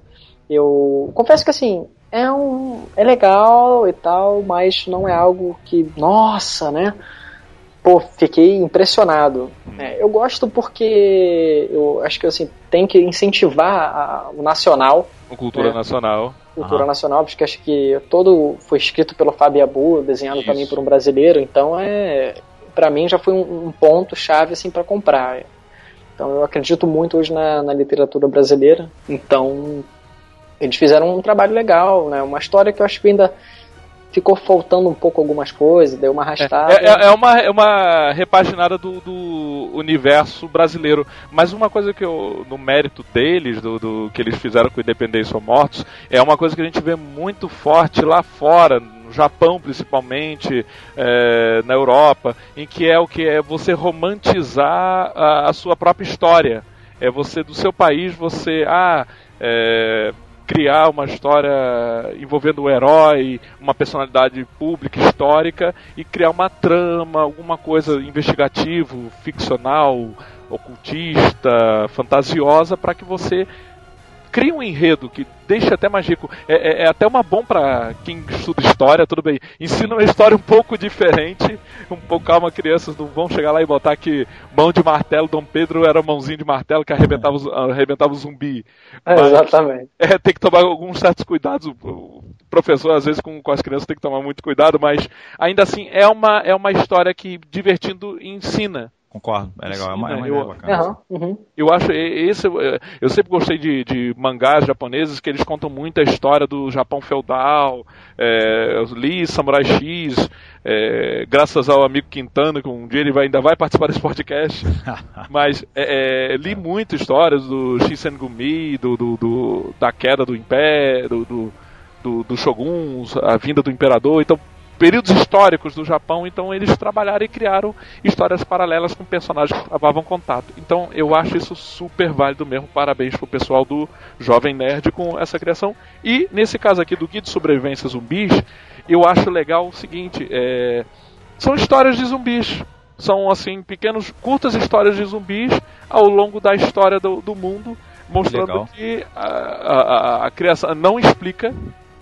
Eu confesso que assim, é um é legal e tal, mas não é algo que, nossa, né? Pô, fiquei impressionado. É, eu gosto porque eu acho que assim, tem que incentivar a- o nacional,
cultura
É.
nacional.
cultura nacional, porque acho que todo foi escrito pelo Fábio Abu, desenhado
Isso.
também por um brasileiro, então é para mim já foi um, um ponto chave assim para comprar. Então eu acredito muito hoje na, na literatura brasileira, então eles fizeram um trabalho legal, né? Uma história que eu acho que ainda ficou faltando um pouco algumas coisas, deu uma arrastada.
É, é, é uma, é uma repaginada do, do, universo brasileiro. Mas uma coisa que eu, no mérito deles, do, do que eles fizeram com Independência ou Mortos, é uma coisa que a gente vê muito forte lá fora, no Japão principalmente, é, na Europa, em que é o que é você romantizar a, a sua própria história. É você do seu país, você ah, é, criar uma história envolvendo o herói, uma personalidade pública, histórica, e criar uma trama, alguma coisa investigativo, ficcional, ocultista, fantasiosa, para que você crie um enredo que deixa até mais rico. É, é, é até uma bom para quem estuda história, tudo bem. Ensina uma história um pouco diferente. Um pouco, calma, crianças, não vão chegar lá e botar que mão de martelo, Dom Pedro era mãozinho de martelo que arrebentava, arrebentava o zumbi.
É, Mas, exatamente.
É, tem que tomar alguns certos cuidados. O professor, às vezes, com, com as crianças, tem que tomar muito cuidado, mas ainda assim é uma, é uma história que, divertindo, ensina.
Concordo, é legal, Sim, é uma, é uma eu, bacana.
Uhum. Eu acho, esse, eu sempre gostei de, de, mangás japoneses que eles contam muito a história do Japão feudal, é, eu li Samurai X, é, graças ao amigo Quintana, que um dia ele vai, ainda vai participar desse podcast, mas é, é, li muito histórias do Shinsengumi, do, do, do, da queda do Império, do, do, do, do Shogun, a vinda do Imperador, então períodos históricos do Japão, então eles trabalharam e criaram histórias paralelas com personagens que travavam contato. Então eu acho isso super válido mesmo. Parabéns pro pessoal do Jovem Nerd com essa criação. E nesse caso aqui do Guia de Sobrevivência Zumbis, eu acho legal o seguinte: é... são histórias de zumbis. São assim pequenos, curtas histórias de zumbis ao longo da história do, do mundo, mostrando legal. que a, a, a criação não explica.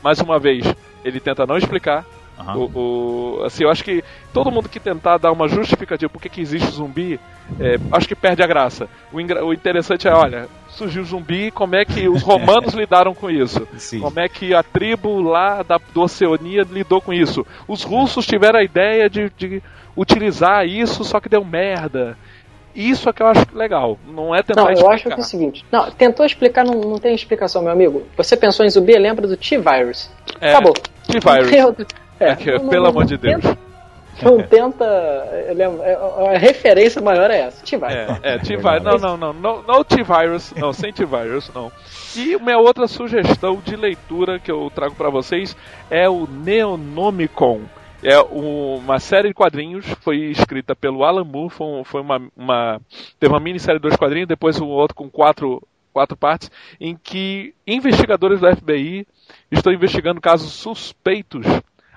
Mais uma vez, ele tenta não explicar, Uhum. O, o, assim, eu acho que todo mundo que tentar dar uma justificativa por que existe zumbi, é, acho que perde a graça. O, o, interessante é, olha, surgiu zumbi, como é que os romanos lidaram com isso? Sim. Como é que a tribo lá da, do Oceania lidou com isso? Os russos tiveram a ideia de, de utilizar isso, só que deu merda. Isso é que eu acho legal. Não é tentar
não,
explicar.
eu acho que é o seguinte. Não, tentou explicar, não, não tem explicação, meu amigo. Você pensou em zumbi, lembra do T-Virus. É, Acabou.
T-Virus. É, é que, não, pelo não, amor de Deus.
Não tenta. A referência maior é essa. T-Virus.
É, é T-Virus. Não, não, não. Não, não T-Virus. Não, sem T-Virus, não. E minha outra sugestão de leitura que eu trago para vocês é o Neonomicon. É uma série de quadrinhos, foi escrita pelo Alan Moore, foi uma, uma teve uma minissérie de dois quadrinhos, depois um outro com quatro, quatro partes, em que investigadores do FBI estão investigando casos suspeitos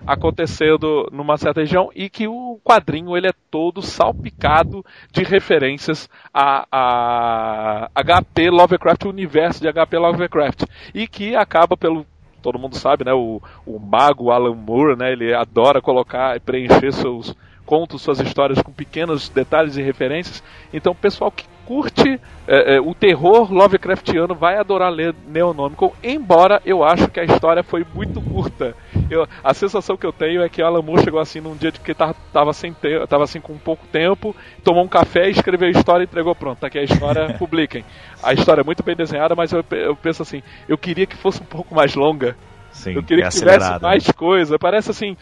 acontecendo numa certa região e que o quadrinho ele é todo salpicado de referências a, a HP Lovecraft, o universo de HP Lovecraft e que acaba pelo todo mundo sabe, né, o, o mago Alan Moore, né, ele adora colocar e preencher seus contos, suas histórias com pequenos detalhes e referências. Então, o pessoal que curte é, é, o terror Lovecraftiano vai adorar ler Neonômico, embora eu acho que a história foi muito curta. Eu, a sensação que eu tenho é que Alan Moore chegou assim num dia que tava, tava, sem te, tava assim com pouco tempo, tomou um café, escreveu a história e entregou pronto. Tá aqui a história, publiquem. A história é muito bem desenhada, mas eu, eu penso assim, eu queria que fosse um pouco mais longa.
Sim,
eu queria
é
que tivesse mais coisa. Parece assim,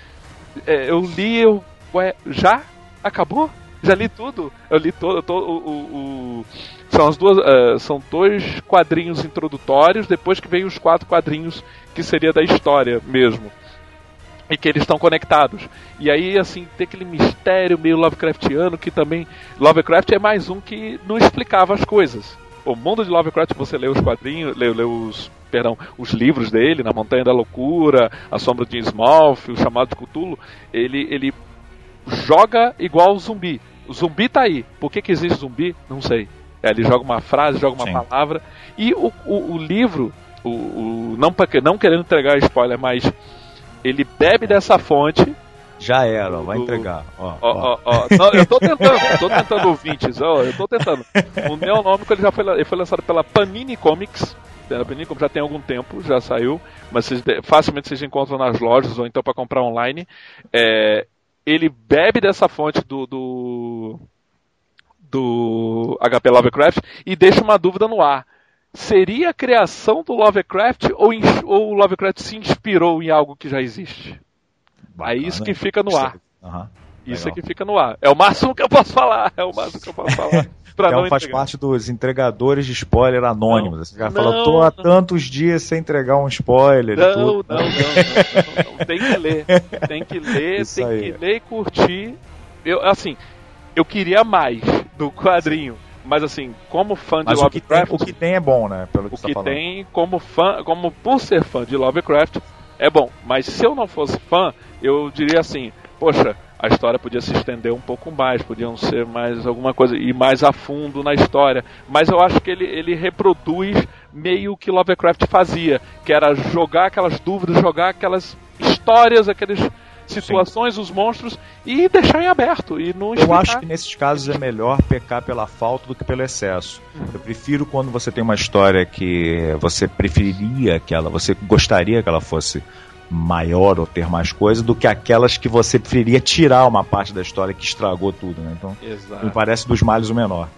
é, eu li, eu, ué, já? Acabou? Já li tudo. Eu li todo, todo o, o, o, são as duas, uh, são dois quadrinhos introdutórios, depois que vem os quatro quadrinhos que seria da história mesmo. E que eles estão conectados. E aí, assim, tem aquele mistério meio Lovecraftiano que também. Lovecraft é mais um que não explicava as coisas. O mundo de Lovecraft, você lê os quadrinhos, lê, lê os perdão, os livros dele, Na Montanha da Loucura, A Sombra de Smalf, O Chamado de Cthulhu, ele, ele joga igual zumbi. O zumbi tá aí. Por que, que existe zumbi? Não sei. É, ele joga uma frase, joga uma Sim. palavra. E o, o, o livro, o, o, não, não querendo entregar spoiler, mas ele bebe dessa fonte.
Já era, vai entregar. Ó,
ó, ó. Não, eu tô tentando, tô tentando ouvintes, ó, eu tô tentando. O Neonômico ele já foi, ele foi lançado pela Panini Comics. Panini Comics já tem algum tempo, já saiu, mas vocês, facilmente vocês encontram nas lojas ou então para comprar online. É, ele bebe dessa fonte do, do, do HP Lovecraft e deixa uma dúvida no ar. seria a criação do Lovecraft ou, ou o Lovecraft se inspirou em algo que já existe? Bacana. É isso que fica no ar. Uhum. Isso é que fica no ar. É o máximo que eu posso falar. É o máximo que eu posso falar.
Pra não faz entregar. parte dos entregadores de spoiler anônimos. Esse cara fala, tô há tantos dias sem entregar um spoiler.
Não, não, não, não, Tem que ler. Tem que ler, Isso tem aí. que ler e curtir. Eu, assim, eu queria mais do quadrinho. Mas assim, como fã de
Mas
Lovecraft.
O que, tem, o que tem é bom, né?
Pelo que o que tá tem, como fã, como por ser fã de Lovecraft, é bom. Mas se eu não fosse fã, eu diria assim, poxa, a história podia se estender um pouco mais, podiam ser mais alguma coisa, e mais a fundo na história. Mas eu acho que ele, ele reproduz meio o que Lovecraft fazia, que era jogar aquelas dúvidas, jogar aquelas histórias, aquelas situações, Sim. os monstros, e deixar em aberto. E não
Eu acho que nesses casos é melhor pecar pela falta do que pelo excesso. Uhum. Eu prefiro quando você tem uma história que você preferiria que ela, você gostaria que ela fosse maior ou ter mais coisa do que aquelas que você preferia tirar uma parte da história que estragou tudo, né? Então, Exato. me parece dos males o menor.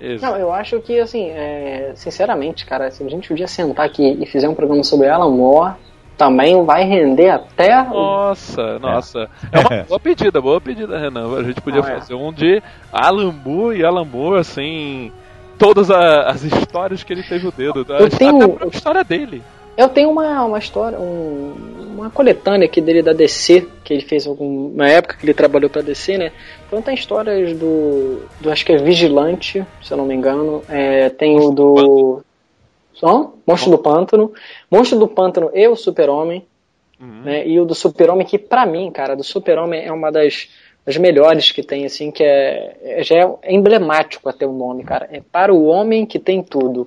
Exato. Não, eu acho que, assim, é, sinceramente, cara, se a gente um dia sentar aqui e fizer um programa sobre Alan Moore, também vai render até.
Nossa, nossa. É, é uma boa pedida, boa pedida, Renan. A gente podia ah, fazer é. um de Alan Moore e Alan Moore, assim. Todas a, as histórias que ele teve o dedo.
Eu tenho,
a história dele.
Eu tenho uma, uma história, um, uma coletânea aqui dele da DC, que ele fez alguma época que ele trabalhou pra DC, né? Então tem histórias do, do acho que é Vigilante, se eu não me engano. É, tem o do. Só? Monstro do Pântano. Monstro do Pântano e o Super-Homem. Uhum. Né? E o do Super-Homem, que pra mim, cara, do Super-Homem é uma das, das melhores que tem, assim, que é, é já é emblemático até o nome, cara. É para o homem que tem tudo.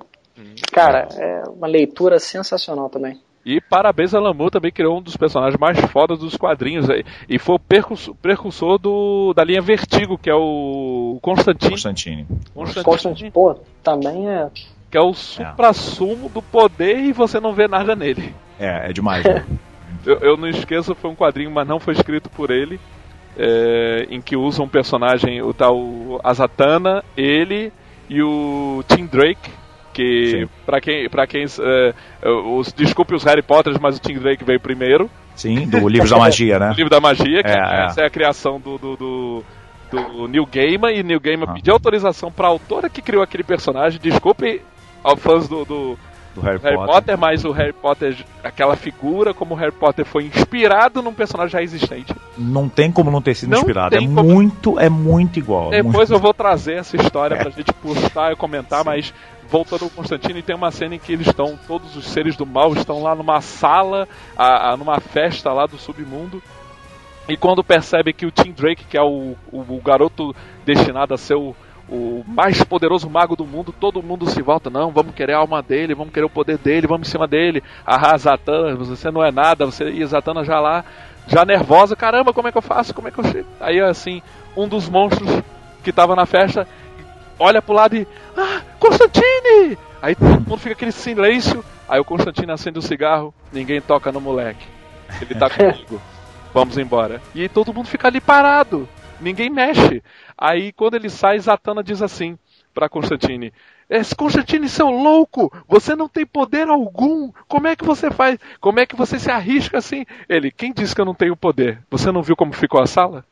Cara, é uma leitura sensacional também.
E parabéns a Lamu também criou um dos personagens mais fodas dos quadrinhos aí. E foi o percursor, precursor do, da linha Vertigo, que é o Constantine.
Constantine.
Constantine. Constantine. Pô, também é.
Que é o supra-sumo do poder e você não vê nada nele.
É, é demais. Né?
eu, eu, não esqueço, foi um quadrinho, mas não foi escrito por ele. É, em que usa um personagem, o tal Azatana, ele e o Tim Drake que para quem para quem uh, os desculpe os Harry Potters, mas o Tim Drake veio primeiro.
Sim, do livro da magia, né?
O livro da magia, que é, é. essa é a criação do, do, do, do Neil Gaiman e Neil Gaiman ah. pediu autorização para a autora que criou aquele personagem. Desculpe aos fãs do, do do Harry, Harry Potter. Potter. mas o Harry Potter, aquela figura, como o Harry Potter foi inspirado num personagem já existente.
Não tem como não ter sido não inspirado. É como... muito, é muito igual.
Depois
muito...
eu vou trazer essa história é. pra gente postar e comentar, Sim. mas voltando ao Constantino, tem uma cena em que eles estão, todos os seres do mal estão lá numa sala, a, a, numa festa lá do submundo. E quando percebe que o Tim Drake, que é o, o, o garoto destinado a ser o, o mais poderoso mago do mundo, todo mundo se volta, não, vamos querer a alma dele, vamos querer o poder dele, vamos em cima dele. Ah, Zatanna, você não é nada, você e Zatanna já lá, já nervosa, caramba, como é que eu faço? Como é que eu chego? Aí assim, um dos monstros que estava na festa olha pro lado e. Ah, Constantine! Aí todo mundo fica aquele silêncio. Aí o Constantine acende o um cigarro, ninguém toca no moleque. Ele tá comigo. Vamos embora. E todo mundo fica ali parado. Ninguém mexe. Aí quando ele sai, Zatanna diz assim para Constantine: esse Constantine, seu louco! Você não tem poder algum! Como é que você faz? Como é que você se arrisca assim? Ele, quem disse que eu não tenho poder? Você não viu como ficou a sala?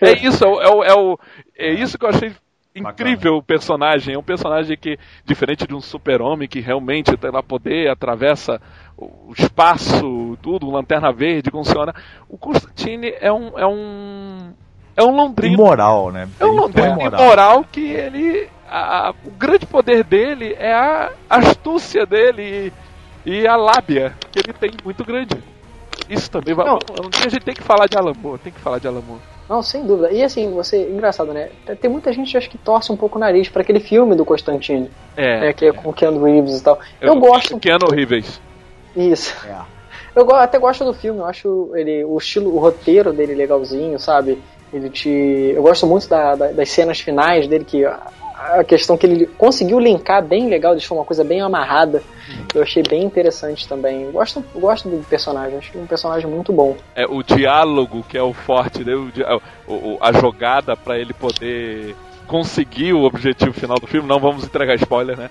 É isso, é, o, é, o, é isso que eu achei incrível o personagem. É um personagem que, diferente de um super-homem que realmente tem lá poder, atravessa o espaço, tudo, lanterna verde, funciona. O Constantine é um. É um é um londrino.
Imoral, né?
É um londrino imoral. imoral que ele. A, o grande poder dele é a astúcia dele e, e a lábia que ele tem muito grande. Isso também vai. Não, a gente tem que falar de Alamo, tem que falar de Alamo.
Não, sem dúvida. E assim, você. Engraçado, né? Tem muita gente que acho que torce um pouco o nariz para aquele filme do Constantine. É. Né, que é, é com o Keanu Reeves e tal. Eu, eu gosto.
Keanu Reeves.
Isso. É. Eu até gosto do filme, eu acho ele, o estilo, o roteiro dele legalzinho, sabe? Ele te. Eu gosto muito da, da, das cenas finais dele, que a questão que ele conseguiu linkar bem legal, deixou uma coisa bem amarrada. Eu achei bem interessante também. Gosto, gosto do personagem, acho um personagem muito bom.
É o diálogo que é o forte, né? o, o, a jogada para ele poder conseguir o objetivo final do filme. Não vamos entregar spoiler, né?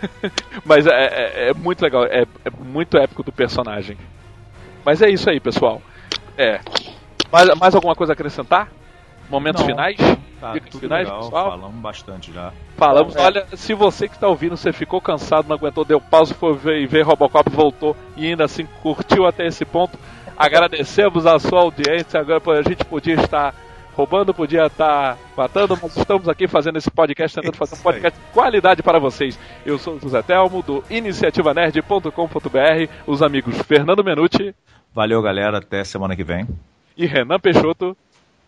Mas é, é, é, muito legal, é, é, muito épico do personagem. Mas é isso aí, pessoal. É. Mais, mais alguma coisa a acrescentar? Momentos
Não.
finais?
Tá,
Dicas
tudo
finais,
legal,
pessoal?
falamos bastante já.
Falamos,
É.
olha, se você que está ouvindo, você ficou cansado, não aguentou, deu pausa, foi ver e ver Robocop, voltou e ainda assim curtiu até esse ponto, agradecemos a sua audiência. Agora a gente podia estar roubando, podia estar matando, mas estamos aqui fazendo esse podcast, tentando fazer um podcast de qualidade para vocês. Eu sou o José Telmo, do iniciativanerd.com.br, os amigos Fernando Menucci
Valeu, galera. Até semana que vem.
e Renan Peixoto.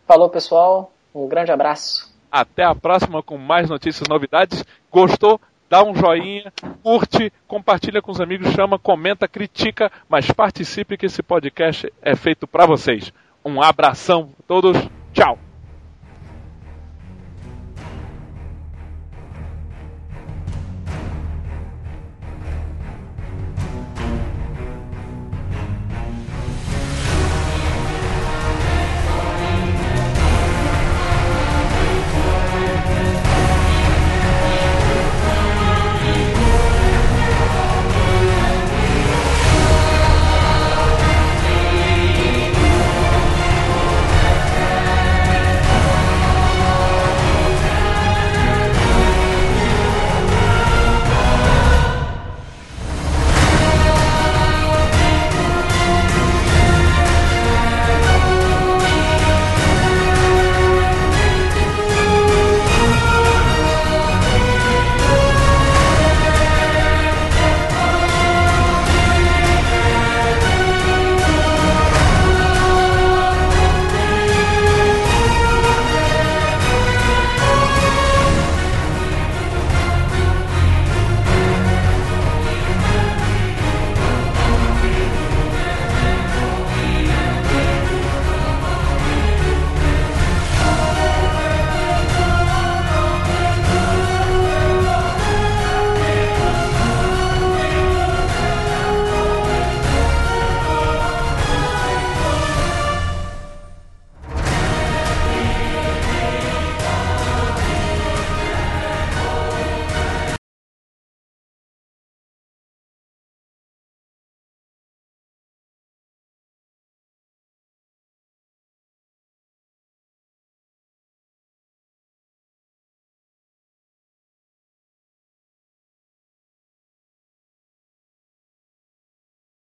Falou, pessoal. Um grande abraço.
Até a próxima com mais notícias novidades. Gostou? Dá um joinha, curte, compartilha com os amigos, chama, comenta, critica, mas participe que esse podcast é feito para vocês. Um abração a todos. Tchau.